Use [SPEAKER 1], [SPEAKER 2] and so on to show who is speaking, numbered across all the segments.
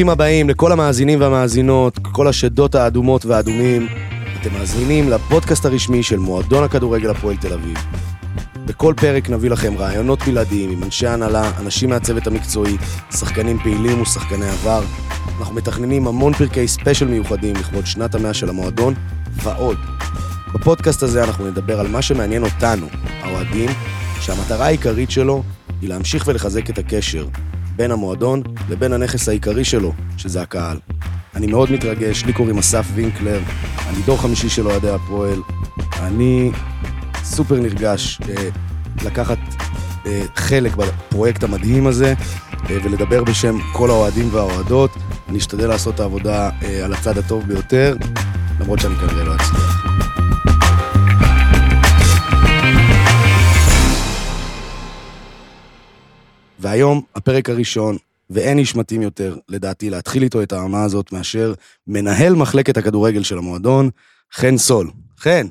[SPEAKER 1] ברוכים הבאים לכל המאזינים והמאזינות, כל השדות האדומות והאדומים. אתם מאזינים לפודקאסט הרשמי של מועדון הכדורגל הפועל תל אביב. בכל פרק נביא לכם רעיונות בלעדיים עם אנשי הנהלה, אנשים מהצוות המקצועי, שחקנים פעילים ושחקני עבר. אנחנו מתכננים המון פרקי ספיישל מיוחדים לכבוד שנת המאה של המועדון, ועוד. בפודקאסט הזה אנחנו נדבר על מה שמעניין אותנו, האוהדים, שהמטרה העיקרית שלו היא להמשיך ולחזק את הקשר בין המועדון לבין הנכס העיקרי שלו, שזה הקהל. אני מאוד מתרגש, לי קוראים אסף וינקלר, אני דור חמישי של אוהדי הפועל. אני סופר נרגש אה, לקחת אה, חלק בפרויקט המדהים הזה אה, ולדבר בשם כל האוהדים והאוהדות. אני אשתדל לעשות את העבודה אה, על הצד הטוב ביותר, למרות שאני כנראה לא אצליח. והיום הפרק הראשון, ואין איש מתאים יותר, לדעתי, להתחיל איתו את העונה הזאת מאשר מנהל מחלקת הכדורגל של המועדון, חן סול. חן,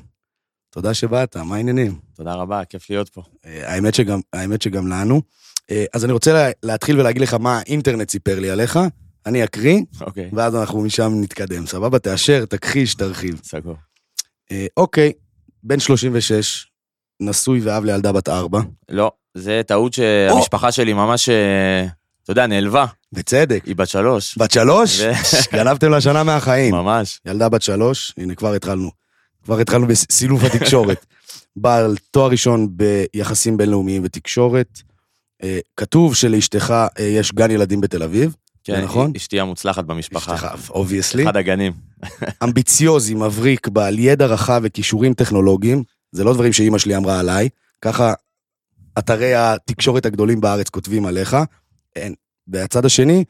[SPEAKER 1] תודה שבאת, מה העניינים?
[SPEAKER 2] תודה רבה, כיף להיות פה.
[SPEAKER 1] אה, האמת שגם, האמת שגם לנו. אה, אז אני רוצה לה, להתחיל ולהגיד לך מה האינטרנט סיפר לי עליך, אני אקריא,
[SPEAKER 2] אוקיי,
[SPEAKER 1] ואז אנחנו משם נתקדם, סבבה? תאשר, תכחיש, תרחיב.
[SPEAKER 2] סגור.
[SPEAKER 1] אה, אוקיי, בן 36, נשוי ואב לילדה בת ארבע,
[SPEAKER 2] לא, זה טעות שהמשפחה שלי ממש, אה, אתה יודע, נעלבה.
[SPEAKER 1] בצדק.
[SPEAKER 2] היא בת שלוש.
[SPEAKER 1] בת שלוש? גנבתם לה שנה מהחיים.
[SPEAKER 2] ממש.
[SPEAKER 1] ילדה בת שלוש, הנה כבר התחלנו. כבר התחלנו בסילוף התקשורת. בעל תואר ראשון ביחסים בינלאומיים ותקשורת. אה, כתוב שלאשתך אה, יש גן ילדים בתל אביב.
[SPEAKER 2] כן,
[SPEAKER 1] נכון?
[SPEAKER 2] אשתי המוצלחת במשפחה.
[SPEAKER 1] אשתך, obviously.
[SPEAKER 2] אחד הגנים.
[SPEAKER 1] אמביציוזי, מבריק, בעל ידע רחב וכישורים טכנולוגיים. זה לא דברים שאימא שלי אמרה עליי. ככה אתרי התקשורת הגדולים בארץ כותבים עליך. אין. והצד השני,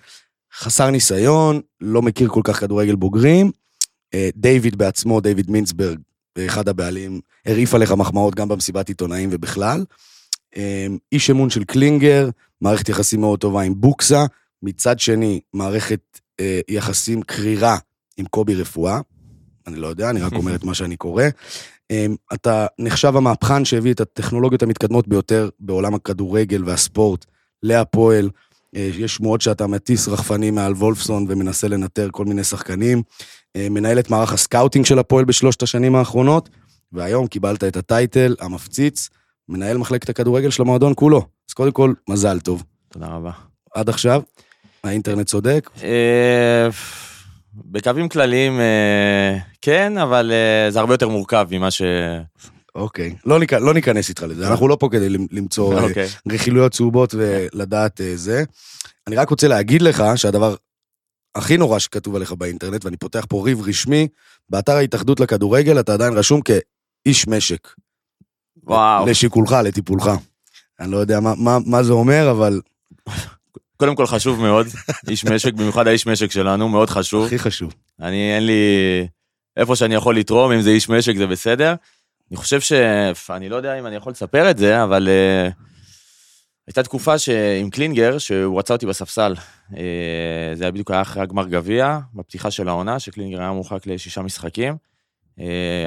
[SPEAKER 1] חסר ניסיון, לא מכיר כל כך כדורגל בוגרים. אה, דיוויד בעצמו, דיוויד מינסברג, אחד הבעלים, הרעיף עליך מחמאות גם במסיבת עיתונאים ובכלל. אה, איש אמון של קלינגר, מערכת יחסים מאוד טובה עם בוקסה. מצד שני, מערכת אה, יחסים קרירה עם קובי רפואה. אני לא יודע, אני רק אומר את מה שאני קורא. אה, אתה נחשב המהפכן שהביא את הטכנולוגיות המתקדמות ביותר בעולם הכדורגל והספורט להפועל. אה, יש שמועות שאתה מטיס רחפנים מעל וולפסון ומנסה לנטר כל מיני שחקנים. אה, מנהל את מערך ה scouting של הפועל בשלושת השנים האחרונות, והיום קיבלת את ה title המפציץ, מנהל מחלקת הכדורגל של המועדון כולו. אז קודם כל, מזל טוב.
[SPEAKER 2] תודה רבה.
[SPEAKER 1] עד עכשיו, האינטרנט צודק,
[SPEAKER 2] אה, בקווים כלליים, אה, כן, אבל אה, זה הרבה יותר מורכב ממה ש...
[SPEAKER 1] אוקיי. לא, ניכ... לא ניכנס איתך לזה, אנחנו לא פה כדי למ- למצוא אה,
[SPEAKER 2] אוקיי.
[SPEAKER 1] רכילויות צהובות ולדעת זה. אני רק רוצה להגיד לך שהדבר הכי נורא שכתוב עליך באינטרנט, ואני פותח פה ריב רשמי, באתר ההתאחדות לכדורגל אתה עדיין רשום כאיש משק.
[SPEAKER 2] וואו.
[SPEAKER 1] לשיקולך, לטיפולך. אני לא יודע מה, מה, מה זה אומר, אבל
[SPEAKER 2] קודם כל חשוב מאוד, איש משק, במיוחד האיש משק שלנו, מאוד חשוב.
[SPEAKER 1] הכי חשוב.
[SPEAKER 2] אני, אין לי... איפה שאני יכול לתרום, אם זה איש משק זה בסדר. אני חושב ש... אני לא יודע אם אני יכול לספר את זה, אבל uh, הייתה תקופה עם קלינגר, שהוא רצה אותי בספסל. Uh, זה היה בדיוק היה אחרי הגמר גביע, בפתיחה של העונה, שקלינגר היה מורחק לשישה משחקים. Uh,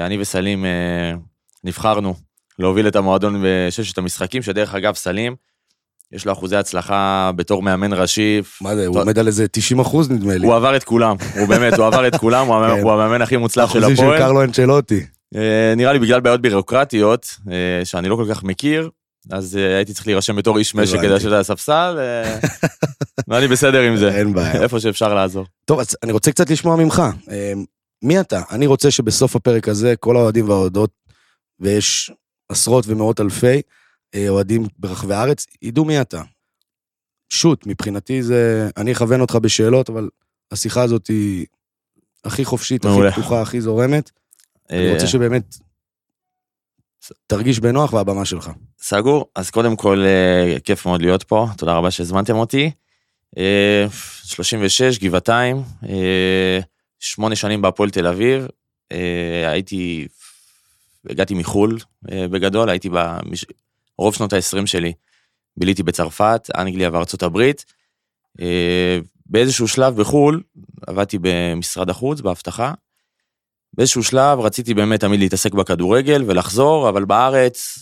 [SPEAKER 2] אני וסלים uh, נבחרנו להוביל את המועדון בששת המשחקים, שדרך אגב, סלים, יש לו אחוזי הצלחה בתור מאמן ראשי.
[SPEAKER 1] מה זה, הוא. עומד על איזה 90 אחוז נדמה לי.
[SPEAKER 2] הוא עבר את כולם, הוא באמת, הוא עבר את כולם, הוא המאמן-
[SPEAKER 1] כן.
[SPEAKER 2] הכי מוצלח של
[SPEAKER 1] אחוזים של
[SPEAKER 2] הפועל.
[SPEAKER 1] קרלו אנצ'לוטי.
[SPEAKER 2] אה, נראה לי בגלל בעיות בירוקרטיות, אה, שאני לא כל כך מכיר, אז אה, הייתי צריך להירשם בתור איש משק. כדי לשבת על הספסל, ואני בסדר עם זה,
[SPEAKER 1] אין בעיה.
[SPEAKER 2] איפה שאפשר לעזור.
[SPEAKER 1] טוב, אז אני רוצה קצת לשמוע ממך. מי אתה? אני רוצה שבסוף הפרק הזה, כל האוהדים והאוהדות, ויש עשרות ומאות אלפי אוהדים ברחבי הארץ, ידעו מי אתה. שוט, מבחינתי זה... אני אכוון אותך בשאלות, אבל השיחה הזאת היא הכי חופשית,
[SPEAKER 2] מעולה.
[SPEAKER 1] הכי פתוחה, הכי זורמת. אני
[SPEAKER 2] אה,
[SPEAKER 1] רוצה שבאמת תרגיש בנוח והבמה שלך.
[SPEAKER 2] סגור, אז קודם כל, אה, כיף מאוד להיות פה, תודה רבה שהזמנתם אותי. אה, 36, גבעתיים, אה, שמונה שנים בהפועל תל אביב, אה, הייתי, הגעתי מחו"ל אה, בגדול, הייתי במש... רוב שנות ה-20 שלי, ביליתי בצרפת, אנגליה וארצות הברית. אה, באיזשהו שלב בחו"ל, עבדתי במשרד החוץ, באבטחה. באיזשהו שלב רציתי באמת תמיד להתעסק בכדורגל ולחזור, אבל בארץ,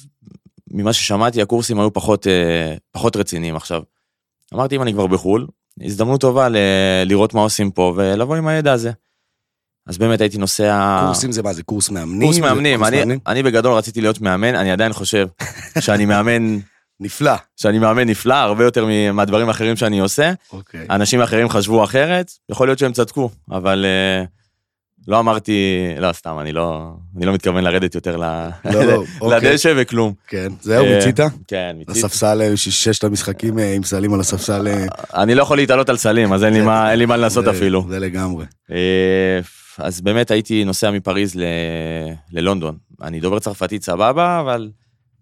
[SPEAKER 2] ממה ששמעתי, הקורסים היו פחות, אה, פחות רציניים עכשיו. אמרתי, אם אני כבר בחו"ל, הזדמנות טובה ל- לראות מה עושים פה ולבוא עם הידע הזה. אז באמת הייתי נוסע...
[SPEAKER 1] קורסים זה מה, זה קורס מאמנים?
[SPEAKER 2] קורס מאמנים,
[SPEAKER 1] קורס
[SPEAKER 2] אני, אני בגדול רציתי להיות מאמן, אני עדיין חושב שאני מאמן,
[SPEAKER 1] נפלא.
[SPEAKER 2] שאני מאמן נפלא, הרבה יותר מהדברים האחרים שאני עושה.
[SPEAKER 1] אוקיי.
[SPEAKER 2] אנשים אחרים חשבו אחרת, יכול להיות שהם צדקו, אבל אה, לא אמרתי, לא, סתם, אני לא, אני לא מתכוון לרדת יותר ל-
[SPEAKER 1] לא, לא, אוקיי.
[SPEAKER 2] לדשא וכלום.
[SPEAKER 1] כן, זהו,
[SPEAKER 2] אה,
[SPEAKER 1] מיצית?
[SPEAKER 2] כן, מיציתי.
[SPEAKER 1] הספסל, אה, ששת המשחקים עם סלים על הספסל.
[SPEAKER 2] אני לא יכול להתעלות על סלים, אז אין לי מה-
[SPEAKER 1] זה-
[SPEAKER 2] אפילו.
[SPEAKER 1] זה לגמרי.
[SPEAKER 2] אז באמת הייתי נוסע מפריז ל- ללונדון. אני דובר צרפתית סבבה, אבל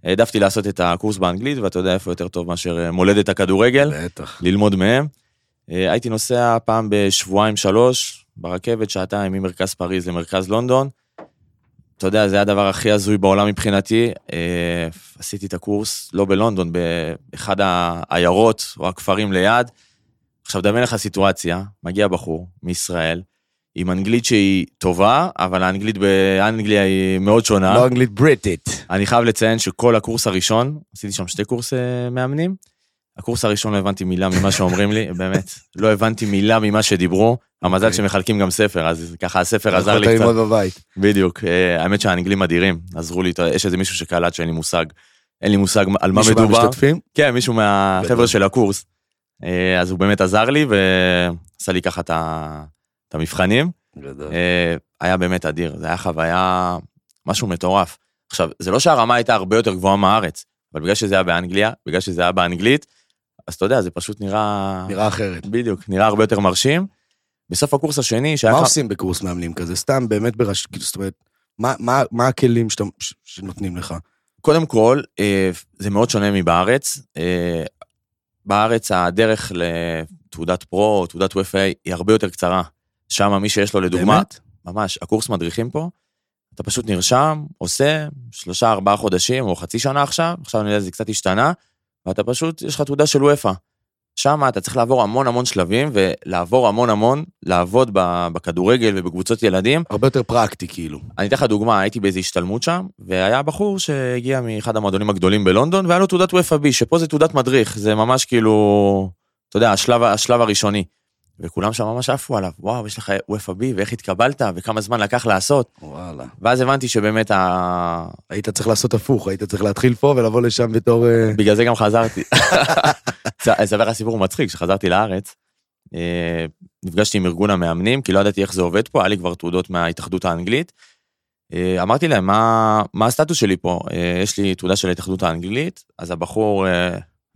[SPEAKER 2] העדפתי לעשות את הקורס באנגלית, ואתה יודע איפה יותר טוב מאשר אה, מולדת הכדורגל,
[SPEAKER 1] בטח.
[SPEAKER 2] ללמוד מהם. אה, הייתי נוסע פעם בשבועיים שלוש, ברכבת שעתיים ממרכז פריז למרכז לונדון. אתה יודע, זה הדבר הכי הזוי בעולם מבחינתי. אה, עשיתי את הקורס, לא בלונדון, באחד העיירות או הכפרים ליד. עכשיו, דמיין לך סיטואציה, מגיע בחור מישראל, עם אנגלית שהיא טובה, אבל האנגלית באנגליה היא מאוד שונה.
[SPEAKER 1] לא אנגלית בריטית.
[SPEAKER 2] אני חייב לציין שכל הקורס הראשון, עשיתי שם שתי קורס מאמנים, הקורס הראשון לא הבנתי מילה ממה שאומרים לי, באמת, לא הבנתי מילה ממה שדיברו. המזל
[SPEAKER 1] אוקיי.
[SPEAKER 2] שמחלקים גם ספר, אז ככה הספר עזר
[SPEAKER 1] יכולת
[SPEAKER 2] לי קצת.
[SPEAKER 1] ללמוד בבית.
[SPEAKER 2] בדיוק, אה, האמת שהאנגלים אדירים, עזרו לי, יש איזה מישהו שקלט שאין לי מושג, אין לי מושג על מה
[SPEAKER 1] מישהו
[SPEAKER 2] מדובר.
[SPEAKER 1] מהמשתתפים?
[SPEAKER 2] כן, מישהו. מהחבר'ה של הקורס. אה, אז הוא באמת עזר לי ועשה לי ככה את ה- את המבחנים.
[SPEAKER 1] גדול.
[SPEAKER 2] אה, היה באמת אדיר, זה היה חוויה, משהו מטורף. עכשיו, זה לא שהרמה הייתה הרבה יותר גבוהה מהארץ, אבל בגלל שזה היה באנגליה, בגלל שזה היה באנגלית, אז אתה יודע, זה פשוט נראה...
[SPEAKER 1] נראה אחרת.
[SPEAKER 2] בדיוק, נראה הרבה יותר מרשים. בסוף הקורס השני, שהיה...
[SPEAKER 1] מה
[SPEAKER 2] לך-
[SPEAKER 1] עושים בקורס מאמנים כזה? סתם באמת ברש... כאילו, זאת אומרת, מה- מה- מה הכלים שאתה- ש- שנותנים לך?
[SPEAKER 2] קודם כל, אה, זה מאוד שונה מבארץ. אה, בארץ הדרך לתעודת פרו או תעודת WFA היא הרבה יותר קצרה. שם מי שיש לו לדוגמה,
[SPEAKER 1] באמת?
[SPEAKER 2] ממש, הקורס מדריכים פה, אתה פשוט נרשם, עושה שלושה ארבעה חודשים או חצי שנה עכשיו, עכשיו אני יודע שזה קצת השתנה, ואתה פשוט, יש לך תעודה של וופא. שם אתה צריך לעבור המון המון שלבים ולעבור המון המון, לעבוד בכדורגל ובקבוצות ילדים.
[SPEAKER 1] הרבה יותר פרקטי, כאילו.
[SPEAKER 2] אני אתן לך דוגמה, הייתי באיזו השתלמות שם, והיה בחור שהגיע מאחד המועדונים הגדולים בלונדון, והיה לו תעודת וופא שפה זה תעודת מדריך, זה ממש כאילו, אתה יודע, השלב, השלב הראשוני. וכולם שם ממש עפו עליו, וואו, יש לך וופא ואיך התקבלת, וכמה זמן לקח לעשות.
[SPEAKER 1] וואלה.
[SPEAKER 2] ואז הבנתי שבאמת, ה...
[SPEAKER 1] היית צריך לעשות הפוך, היית צריך להתחיל פה ולבוא לשם בתור... אה,
[SPEAKER 2] בגלל זה גם חזרתי. אספר לך סיפור מצחיק, כשחזרתי לארץ, אה, נפגשתי עם ארגון המאמנים, כי לא ידעתי איך זה עובד פה, היה לי כבר תעודות מההתאחדות האנגלית. אה, אמרתי להם, מה, מה הסטטוס שלי פה? יש לי תעודה של ההתאחדות האנגלית, אז הבחור,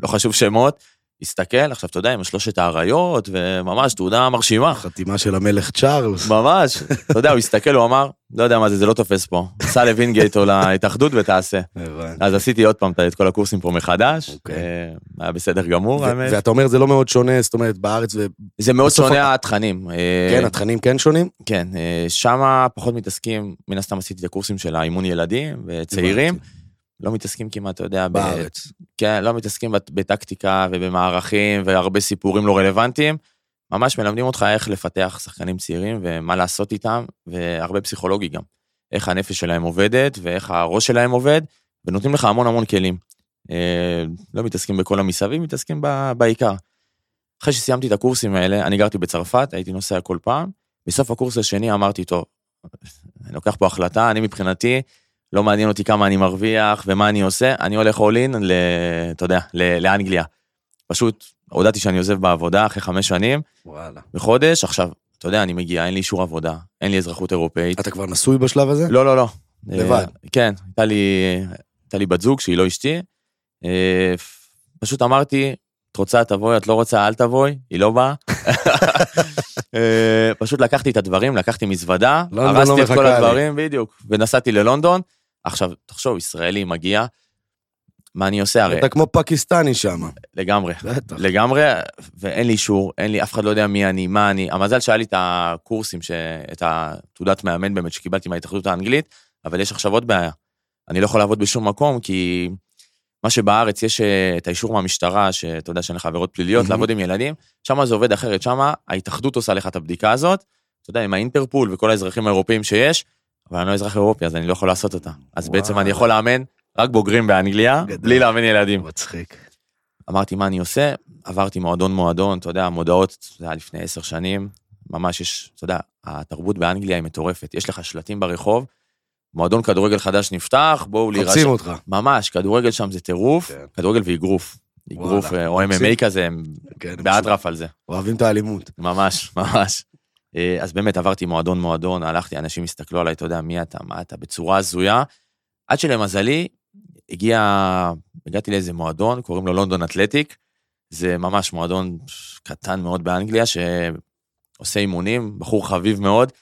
[SPEAKER 2] לא חשוב שמות, הסתכל, עכשיו אתה יודע, עם שלושת האריות, וממש תעודה מרשימה.
[SPEAKER 1] חתימה של המלך צ'ארלס.
[SPEAKER 2] ממש, אתה יודע, הוא הסתכל, הוא אמר, לא יודע מה זה, זה לא תופס פה. סע לווינגייט או להתאחדות ותעשה. אז עשיתי עוד פעם את כל הקורסים פה מחדש,
[SPEAKER 1] אוקיי.
[SPEAKER 2] אה, היה בסדר גמור,
[SPEAKER 1] ו-
[SPEAKER 2] האמת.
[SPEAKER 1] ואתה אומר זה לא מאוד שונה, זאת אומרת בארץ, וכן,
[SPEAKER 2] זה מאוד שונה התכנים. אה,
[SPEAKER 1] התכנים כן שונים?
[SPEAKER 2] כן, אה, שמה פחות מתעסקים, מן הסתם עשיתי את הקורסים של האימון ילדים וצעירים. לא מתעסקים כמעט, אתה יודע, ב-
[SPEAKER 1] בארץ.
[SPEAKER 2] כן, לא מתעסקים בטקטיקה ובמערכים והרבה סיפורים לא רלוונטיים. ממש מלמדים אותך איך לפתח שחקנים צעירים ומה לעשות איתם, והרבה פסיכולוגי גם. איך הנפש שלהם עובדת ואיך הראש שלהם עובד, ונותנים לך המון המון כלים. אה, לא מתעסקים בכל המסביב, מתעסקים ב- בעיקר. אחרי שסיימתי את הקורסים האלה, אני גרתי בצרפת, הייתי נוסע כל פעם. בסוף הקורס השני אמרתי, טוב, אני לוקח פה החלטה, אני מבחינתי, לא מעניין אותי כמה אני מרוויח ומה אני עושה, אני הולך all in, ל, אתה יודע, ל, לאנגליה. פשוט הודעתי שאני עוזב בעבודה אחרי חמש שנים,
[SPEAKER 1] וואלה.
[SPEAKER 2] בחודש, עכשיו, אתה יודע, אני מגיע, אין לי אישור עבודה, אין לי אזרחות אירופאית.
[SPEAKER 1] אתה כבר נשוי בשלב הזה?
[SPEAKER 2] לא, לא, לא.
[SPEAKER 1] לבד.
[SPEAKER 2] אה, כן, הייתה לי, הייתה לי בת זוג שהיא לא אשתי. אה, פשוט אמרתי, את רוצה תבואי, את לא רוצה אל תבואי, היא לא באה. אה, פשוט לקחתי את הדברים, לקחתי מזוודה,
[SPEAKER 1] לונדון
[SPEAKER 2] הרסתי
[SPEAKER 1] לא
[SPEAKER 2] את כל. הדברים, בדיוק, ונסעתי ללונדון. עכשיו, תחשוב, ישראלי מגיע, מה אני עושה הרי?
[SPEAKER 1] אתה כמו פקיסטני שם.
[SPEAKER 2] לגמרי.
[SPEAKER 1] בטח.
[SPEAKER 2] לגמרי, ואין לי אישור, אין לי, אף אחד לא יודע מי אני, מה אני. המזל שהיה לי את הקורסים, ש... את התעודת מאמן באמת שקיבלתי מההתאחדות האנגלית, אבל יש עכשיו עוד בעיה. אני לא יכול לעבוד בשום מקום, כי מה שבארץ יש אה, את האישור מהמשטרה, שאתה יודע שאין לך עבירות פליליות. לעבוד עם ילדים, שם זה עובד אחרת, שם ההתאחדות עושה לך את הבדיקה הזאת, אתה יודע, עם האינטרפול וכל האזרחים האירופאים שיש, אבל אני לא אזרח אירופי, אז אני לא יכול לעשות אותה. אז בעצם
[SPEAKER 1] וואלה.
[SPEAKER 2] אני יכול לאמן רק בוגרים באנגליה,
[SPEAKER 1] גדול.
[SPEAKER 2] בלי לאמן ילדים.
[SPEAKER 1] מצחיק.
[SPEAKER 2] אמרתי, מה אני עושה? עברתי מועדון מועדון, אתה יודע, מודעות, זה היה לפני עשר שנים, ממש יש, אתה יודע, התרבות באנגליה היא מטורפת. יש לך שלטים ברחוב, מועדון כדורגל חדש נפתח, בואו להירשם.
[SPEAKER 1] חוצים אותך.
[SPEAKER 2] ממש, כדורגל שם זה טירוף,
[SPEAKER 1] כן.
[SPEAKER 2] כדורגל ואגרוף. אגרוף אה, או. MMA כזה, הם
[SPEAKER 1] כן,
[SPEAKER 2] באטרף על זה.
[SPEAKER 1] אוהבים את האלימות.
[SPEAKER 2] ממש, ממש. אה, אז באמת עברתי מועדון מועדון, הלכתי, אנשים הסתכלו עליי, אתה יודע, מי אתה, מה אתה, בצורה הזויה. עד שלמזלי, הגיע, הגעתי לאיזה מועדון, קוראים לו לונדון אתלטיק. זה ממש מועדון קטן מאוד באנגליה, שעושה אימונים, בחור חביב מאוד.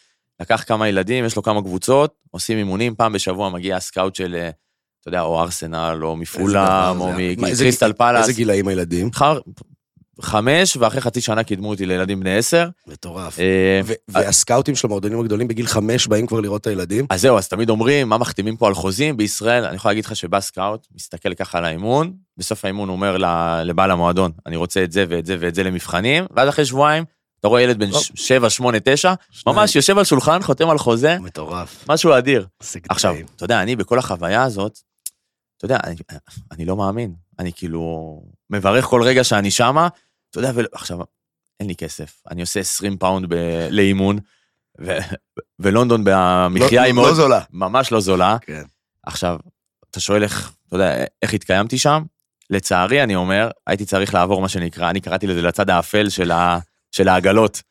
[SPEAKER 2] לקח כמה ילדים, יש לו כמה קבוצות, עושים אימונים, פעם בשבוע מגיע הסקאוט של, אה, אתה יודע, או ארסנל, או מפולאם, או מקריסטל פלאס.
[SPEAKER 1] איזה גילאים הילדים?
[SPEAKER 2] חמש, ואחרי חצי שנה קידמו אותי לילדים בני עשר.
[SPEAKER 1] מטורף.
[SPEAKER 2] אה,
[SPEAKER 1] והסקאוטים של המועדונים הגדולים בגיל חמש באים כבר לראות את הילדים?
[SPEAKER 2] אז זהו, אז תמיד אומרים, מה מחתימים פה על חוזים? בישראל, אני יכול להגיד לך שבא סקאוט, מסתכל ככה על האימון, בסוף האימון הוא אומר לבעל המועדון, אני רוצה את זה ואת זה ואת זה למבחנים, ואז אחרי שבועיים, אתה רואה ילד בן
[SPEAKER 1] טוב.
[SPEAKER 2] 7, 8, 9, ממש יושב על שולחן, חותם על חוזה,
[SPEAKER 1] מטורף.
[SPEAKER 2] משהו אדיר. עכשיו. אתה יודע, אני בכל החוויה הזאת, אתה יודע, אני, אני לא מאמין. אני כאילו מברך כל רגע שאני שמה, אתה יודע, ועכשיו, אין לי כסף. אני עושה 20 pound ב- לאימון, ו, ולונדון במחיה
[SPEAKER 1] לא-
[SPEAKER 2] היא
[SPEAKER 1] לא
[SPEAKER 2] מאוד,
[SPEAKER 1] זולה.
[SPEAKER 2] ממש לא זולה.
[SPEAKER 1] כן.
[SPEAKER 2] עכשיו, אתה שואל איך, אתה יודע, איך התקיימתי שם? לצערי, אני אומר, הייתי צריך לעבור מה שנקרא, אני קראתי לזה לצד האפל של, ה, של העגלות.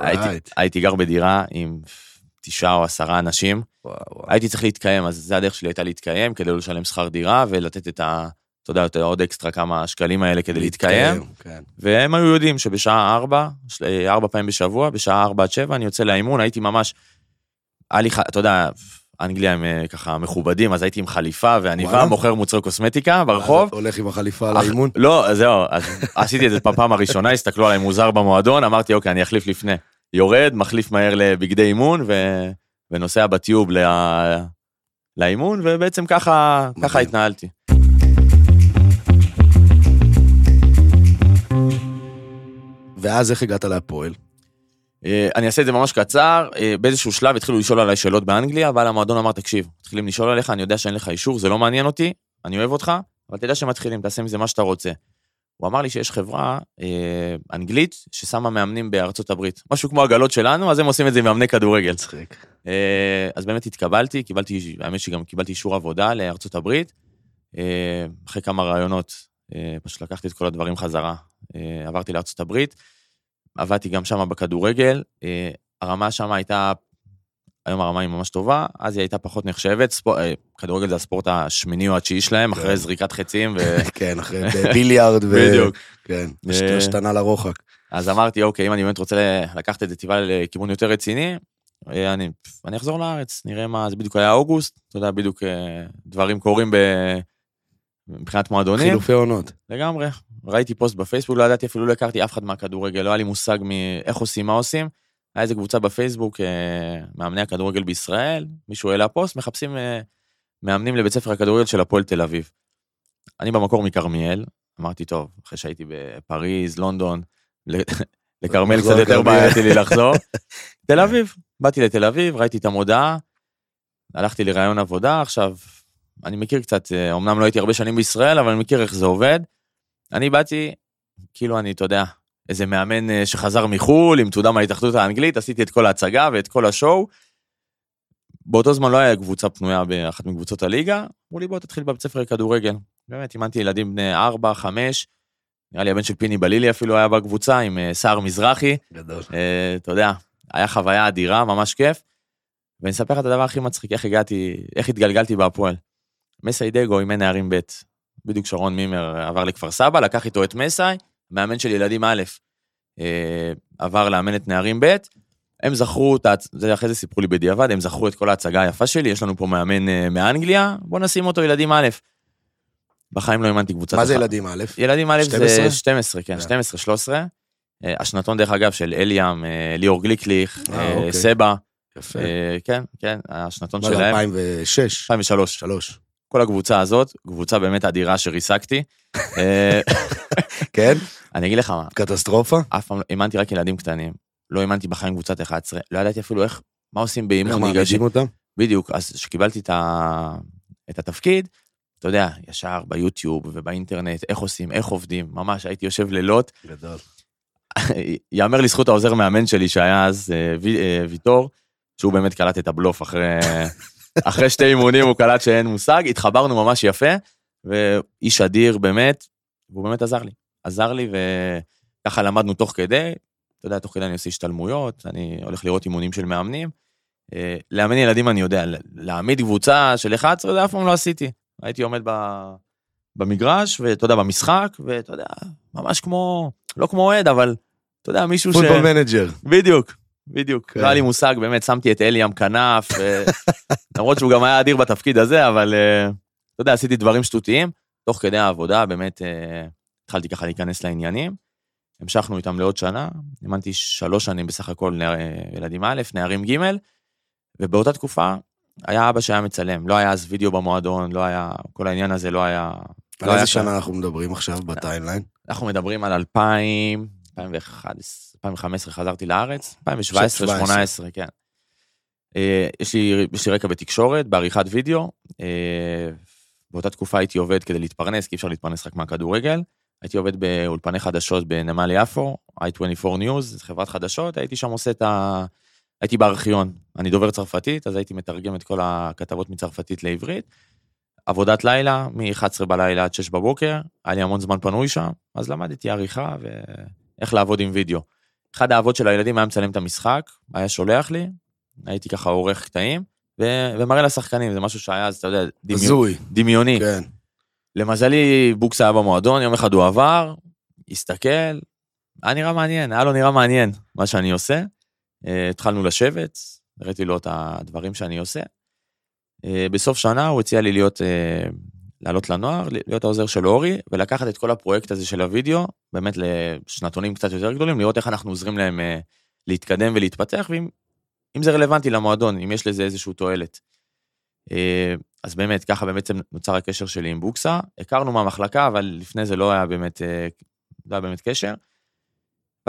[SPEAKER 2] הייתי,
[SPEAKER 1] אורייט.
[SPEAKER 2] הייתי גר בדירה עם תשעה או עשרה אנשים,
[SPEAKER 1] וואו, וואו.
[SPEAKER 2] הייתי צריך להתקיים, אז זה הדרך שלי הייתה להתקיים, כדי לא לשלם שכר דירה ולתת את ה... אתה יודע, את העוד אקסטרה כמה שקלים האלה כדי להתקיים.
[SPEAKER 1] כן.
[SPEAKER 2] והם היו יודעים שבשעה ארבע, של- ארבע פעמים בשבוע, בשעה ארבע עד שבע, אני יוצא לאימון, הייתי ממש... היה לי, אתה יודע, אנגליה הם אה, ככה מכובדים, אז הייתי עם חליפה ועניבה? מוכר מוצרי קוסמטיקה ברחוב.
[SPEAKER 1] הולך עם החליפה לאימון?
[SPEAKER 2] לא, זהו, אז עשיתי את זה בפעם הראשונה, הסתכלו עליי מוזר במועדון, אמרתי, אוקיי, אני אחליף לפני. יורד, מחליף מהר לבגדי אימון, ו... ונוסע בטיוב. לאימון, ובעצם ככה. התנהלתי.
[SPEAKER 1] ואז איך הגעת להפועל?
[SPEAKER 2] אה, אני אעשה את זה ממש קצר, אה, באיזשהו שלב התחילו לשאול עליי שאלות באנגליה, אבל המועדון אמר, תקשיב, מתחילים לשאול עליך, אני יודע שאין לך אישור, זה לא מעניין אותי, אני אוהב אותך, אבל תדע שמתחילים, תעשה מזה מה שאתה רוצה. הוא אמר לי שיש חברה אה, אנגלית ששמה מאמנים בארצות הברית. משהו כמו עגלות שלנו, אז הם עושים את זה עם מאמני כדורגל.
[SPEAKER 1] מצחיק.
[SPEAKER 2] אה, אז באמת התקבלתי, קיבלתי, האמת שגם קיבלתי אישור עבודה לארצות הברית. אה, אחרי כמה ראיונות, פשוט לקחתי את כל הדברים חזרה. אה, עברתי לארצות הברית, עבדתי גם שם בכדורגל. אה, הרמה שם הייתה, היום הרמה היא ממש טובה, אז היא הייתה פחות נחשבת. ספור, אה, כדורגל זה הספורט השמיני או התשיעי שלהם,
[SPEAKER 1] כן.
[SPEAKER 2] אחרי זריקת חצים. ו...
[SPEAKER 1] כן, אחרי ביליארד. ו-
[SPEAKER 2] בדיוק.
[SPEAKER 1] כן,
[SPEAKER 2] אה,
[SPEAKER 1] השתנה לרוחק.
[SPEAKER 2] אז אמרתי, אוקיי, אם אני באמת רוצה לקחת את זה טיפה לכיוון יותר רציני, אה, אני, אני אחזור לארץ, נראה מה, זה בדיוק היה אוגוסט, אתה יודע, בדיוק אה, דברים קורים ב... מבחינת מועדונים.
[SPEAKER 1] חילופי עונות.
[SPEAKER 2] לגמרי. ראיתי פוסט בפייסבוק, לא ידעתי אפילו, לא הכרתי אף אחד מהכדורגל, לא היה לי מושג מאיך עושים, מה עושים. היה איזה קבוצה בפייסבוק, אה, מאמני הכדורגל בישראל, מישהו העלה פוסט, מחפשים אה, מאמנים לבית ספר הכדורגל של הפועל תל אביב. אני במקור מכרמיאל, אמרתי, טוב, אחרי שהייתי בפריז, לונדון, ל- לכרמל
[SPEAKER 1] לחזור
[SPEAKER 2] קצת יותר
[SPEAKER 1] לכרמיאל.
[SPEAKER 2] בעייתי לי לחזור. תל אביב, באתי לתל אביב, ראיתי את המודעה, הלכתי לראיון עבודה, עכשיו, אני מכיר קצת, אה, אמנם לא הייתי הרבה שנים בישראל, אבל אני מכיר איך זה עובד. אני באתי, כאילו אני, אתה יודע, איזה מאמן אה, שחזר מחו"ל עם תעודה מההתאחדות האנגלית, עשיתי את כל ההצגה ואת כל השואו. באותו זמן לא היה קבוצה פנויה באחת מקבוצות הליגה, אמרו לי בוא תתחיל בבית ספר לכדורגל. באמת, אימנתי ילדים בני 4, 5, נראה לי הבן של פיני בלילי אפילו היה בקבוצה עם אה, סער מזרחי,
[SPEAKER 1] גדול.
[SPEAKER 2] אה, אתה יודע, היה חוויה אדירה, ממש כיף. ואני אספר לך את הדבר הכי מצחיק, איך הגעתי, איך התגלגלתי בהפועל. מסיידגו אימן נערים ב', בדיוק שרון מימר עבר לכפר סבא, לקח איתו את מסאי, מאמן של ילדים א', אה, עבר לאמן את נערים ב', הם זכרו, זה אחרי זה סיפרו לי בדיעבד, הם זכרו את כל ההצגה היפה שלי, יש לנו פה מאמן אה, מאנגליה, בוא נשים אותו ילדים א'. בחיים לא האמנתי קבוצת...
[SPEAKER 1] מה זה
[SPEAKER 2] אחת.
[SPEAKER 1] ילדים א'?
[SPEAKER 2] ילדים א'
[SPEAKER 1] 12?
[SPEAKER 2] זה 12, כן,
[SPEAKER 1] כן.
[SPEAKER 2] 12, 13. אה, השנתון דרך אגב של אליאם, ליאור גליקליך,
[SPEAKER 1] אוקיי.
[SPEAKER 2] סבא,
[SPEAKER 1] יפה.
[SPEAKER 2] כן, כן, השנתון
[SPEAKER 1] מה זה,
[SPEAKER 2] שלהם,
[SPEAKER 1] 2006?
[SPEAKER 2] 2003.
[SPEAKER 1] שלוש.
[SPEAKER 2] כל הקבוצה הזאת, קבוצה באמת אדירה שריסקתי. אה,
[SPEAKER 1] כן?
[SPEAKER 2] אני אגיד לך מה,
[SPEAKER 1] קטסטרופה?
[SPEAKER 2] אף פעם לא, אימנתי רק ילדים קטנים, לא אימנתי בחיים קבוצת 11, לא ידעתי אפילו איך, מה עושים באימון
[SPEAKER 1] איך. מענישים אותם?
[SPEAKER 2] בדיוק, אז כשקיבלתי את, ה... את התפקיד, אתה יודע, ישר ביוטיוב ובאינטרנט, איך עושים, איך עובדים, ממש הייתי יושב לילות.
[SPEAKER 1] גדול.
[SPEAKER 2] יאמר לזכות העוזר מאמן שלי שהיה אז אה, אה, ויטור, שהוא באמת קלט את הבלוף אחרי, אחרי שתי אימונים הוא קלט שאין מושג, התחברנו ממש יפה, ואיש אדיר באמת, והוא באמת עזר לי. עזר לי וככה למדנו תוך כדי, אתה יודע, תוך כדי אני עושה השתלמויות, אני הולך לראות אימונים של מאמנים. אה, לאמן ילדים אני יודע, להעמיד קבוצה של 11 זה אף פעם לא עשיתי. הייתי עומד ב... במגרש, ואתה יודע, במשחק, ואתה יודע, ממש כמו, לא כמו אוהד, אבל אתה יודע, מישהו ש...
[SPEAKER 1] Football Manager.
[SPEAKER 2] בדיוק, בדיוק. לא היה לי מושג, באמת, שמתי את אליאם כנף, למרות שהוא גם היה אדיר בתפקיד הזה, אבל אה, אתה יודע, עשיתי דברים שטותיים. תוך כדי העבודה, באמת, אה, התחלתי ככה להיכנס לעניינים. המשכנו איתם לעוד שנה, אימנתי שלוש שנים בסך הכל נער- ילדים א', נערים ג', ובאותה תקופה היה אבא שהיה מצלם, לא היה אז וידאו במועדון, לא היה, כל העניין הזה לא היה...
[SPEAKER 1] על
[SPEAKER 2] לא
[SPEAKER 1] איזה. שנה אנחנו מדברים עכשיו בטיימליין?
[SPEAKER 2] אנחנו מדברים על 2000, 2011, 2015 חזרתי לארץ, 2017, 2018, כן. אה, יש לי, יש לי רקע בתקשורת, בעריכת וידאו. אה, באותה תקופה הייתי עובד כדי להתפרנס, כי אי אפשר להתפרנס רק מהכדורגל. הייתי עובד באולפני חדשות בנמל יפו, i24 News, חברת חדשות, הייתי שם עושה את ה... הייתי בארכיון, אני דובר צרפתית, אז הייתי מתרגם את כל הכתבות מצרפתית לעברית. עבודת לילה, מ-11 בלילה עד 6 בבוקר, היה לי המון זמן פנוי שם, אז למדתי עריכה ואיך לעבוד עם וידאו. אחד האבות של הילדים היה מצלם את המשחק, היה שולח לי, הייתי ככה עורך קטעים, ו- ומראה לשחקנים, זה משהו שהיה אז, אתה יודע,
[SPEAKER 1] הזוי.
[SPEAKER 2] דמיוני.
[SPEAKER 1] כן.
[SPEAKER 2] למזלי, בוקס היה במועדון, יום אחד הוא עבר, הסתכל, היה נראה מעניין, היה לו נראה מעניין מה שאני עושה. אה, התחלנו לשבת, הראיתי לו את הדברים שאני עושה. אה, בסוף שנה הוא הציע לי להיות, אה, לעלות לנוער, להיות העוזר של אורי, ולקחת את כל הפרויקט הזה של הוידאו, באמת לשנתונים קצת יותר גדולים, לראות איך אנחנו עוזרים להם אה, להתקדם ולהתפתח, ואם אם זה רלוונטי למועדון, אם יש לזה איזושהי תועלת. אה, אז באמת, ככה בעצם נוצר הקשר שלי עם בוקסה. הכרנו מהמחלקה, אבל לפני זה לא היה באמת, אה, לא היה באמת קשר.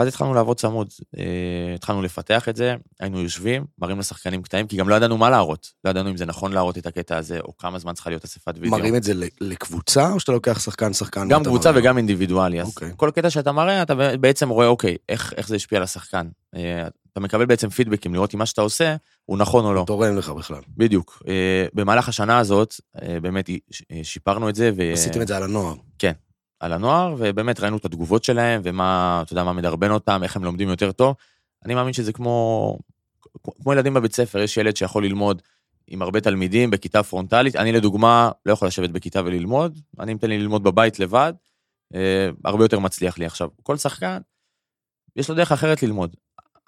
[SPEAKER 2] ואז התחלנו לעבוד צמוד, אה, התחלנו לפתח את זה, היינו יושבים, מראים לשחקנים קטעים, כי גם לא ידענו מה להראות. לא ידענו אם זה נכון להראות את הקטע הזה, או כמה זמן צריכה להיות אספת וידאו.
[SPEAKER 1] מראים את זה לקבוצה, או שאתה לוקח שחקן שחקן?
[SPEAKER 2] גם קבוצה
[SPEAKER 1] מראה?
[SPEAKER 2] וגם אינדיבידואלי. אז
[SPEAKER 1] אוקיי.
[SPEAKER 2] כל קטע שאתה מראה, אתה בעצם רואה, אוקיי, איך, איך זה השפיע על השחקן. אה, אתה מקבל בעצם פידבקים, לראות אם מה שאתה עושה הוא נכון או לא.
[SPEAKER 1] תורם לך בכלל.
[SPEAKER 2] בדיוק. אה, במהלך השנה הזאת, באמת שיפרנו את זה, ו...
[SPEAKER 1] עשיתם את זה על הנוער.
[SPEAKER 2] על הנוער, ובאמת ראינו את התגובות שלהם, ומה, אתה יודע, מה מדרבן אותם, איך הם לומדים יותר טוב. אני מאמין שזה כמו, כמו ילדים בבית ספר, יש ילד שיכול ללמוד עם הרבה תלמידים בכיתה פרונטלית. אני לדוגמה לא יכול לשבת בכיתה וללמוד, אני נותן לי ללמוד בבית לבד, אה, הרבה יותר מצליח לי עכשיו. כל שחקן, יש לו דרך אחרת ללמוד.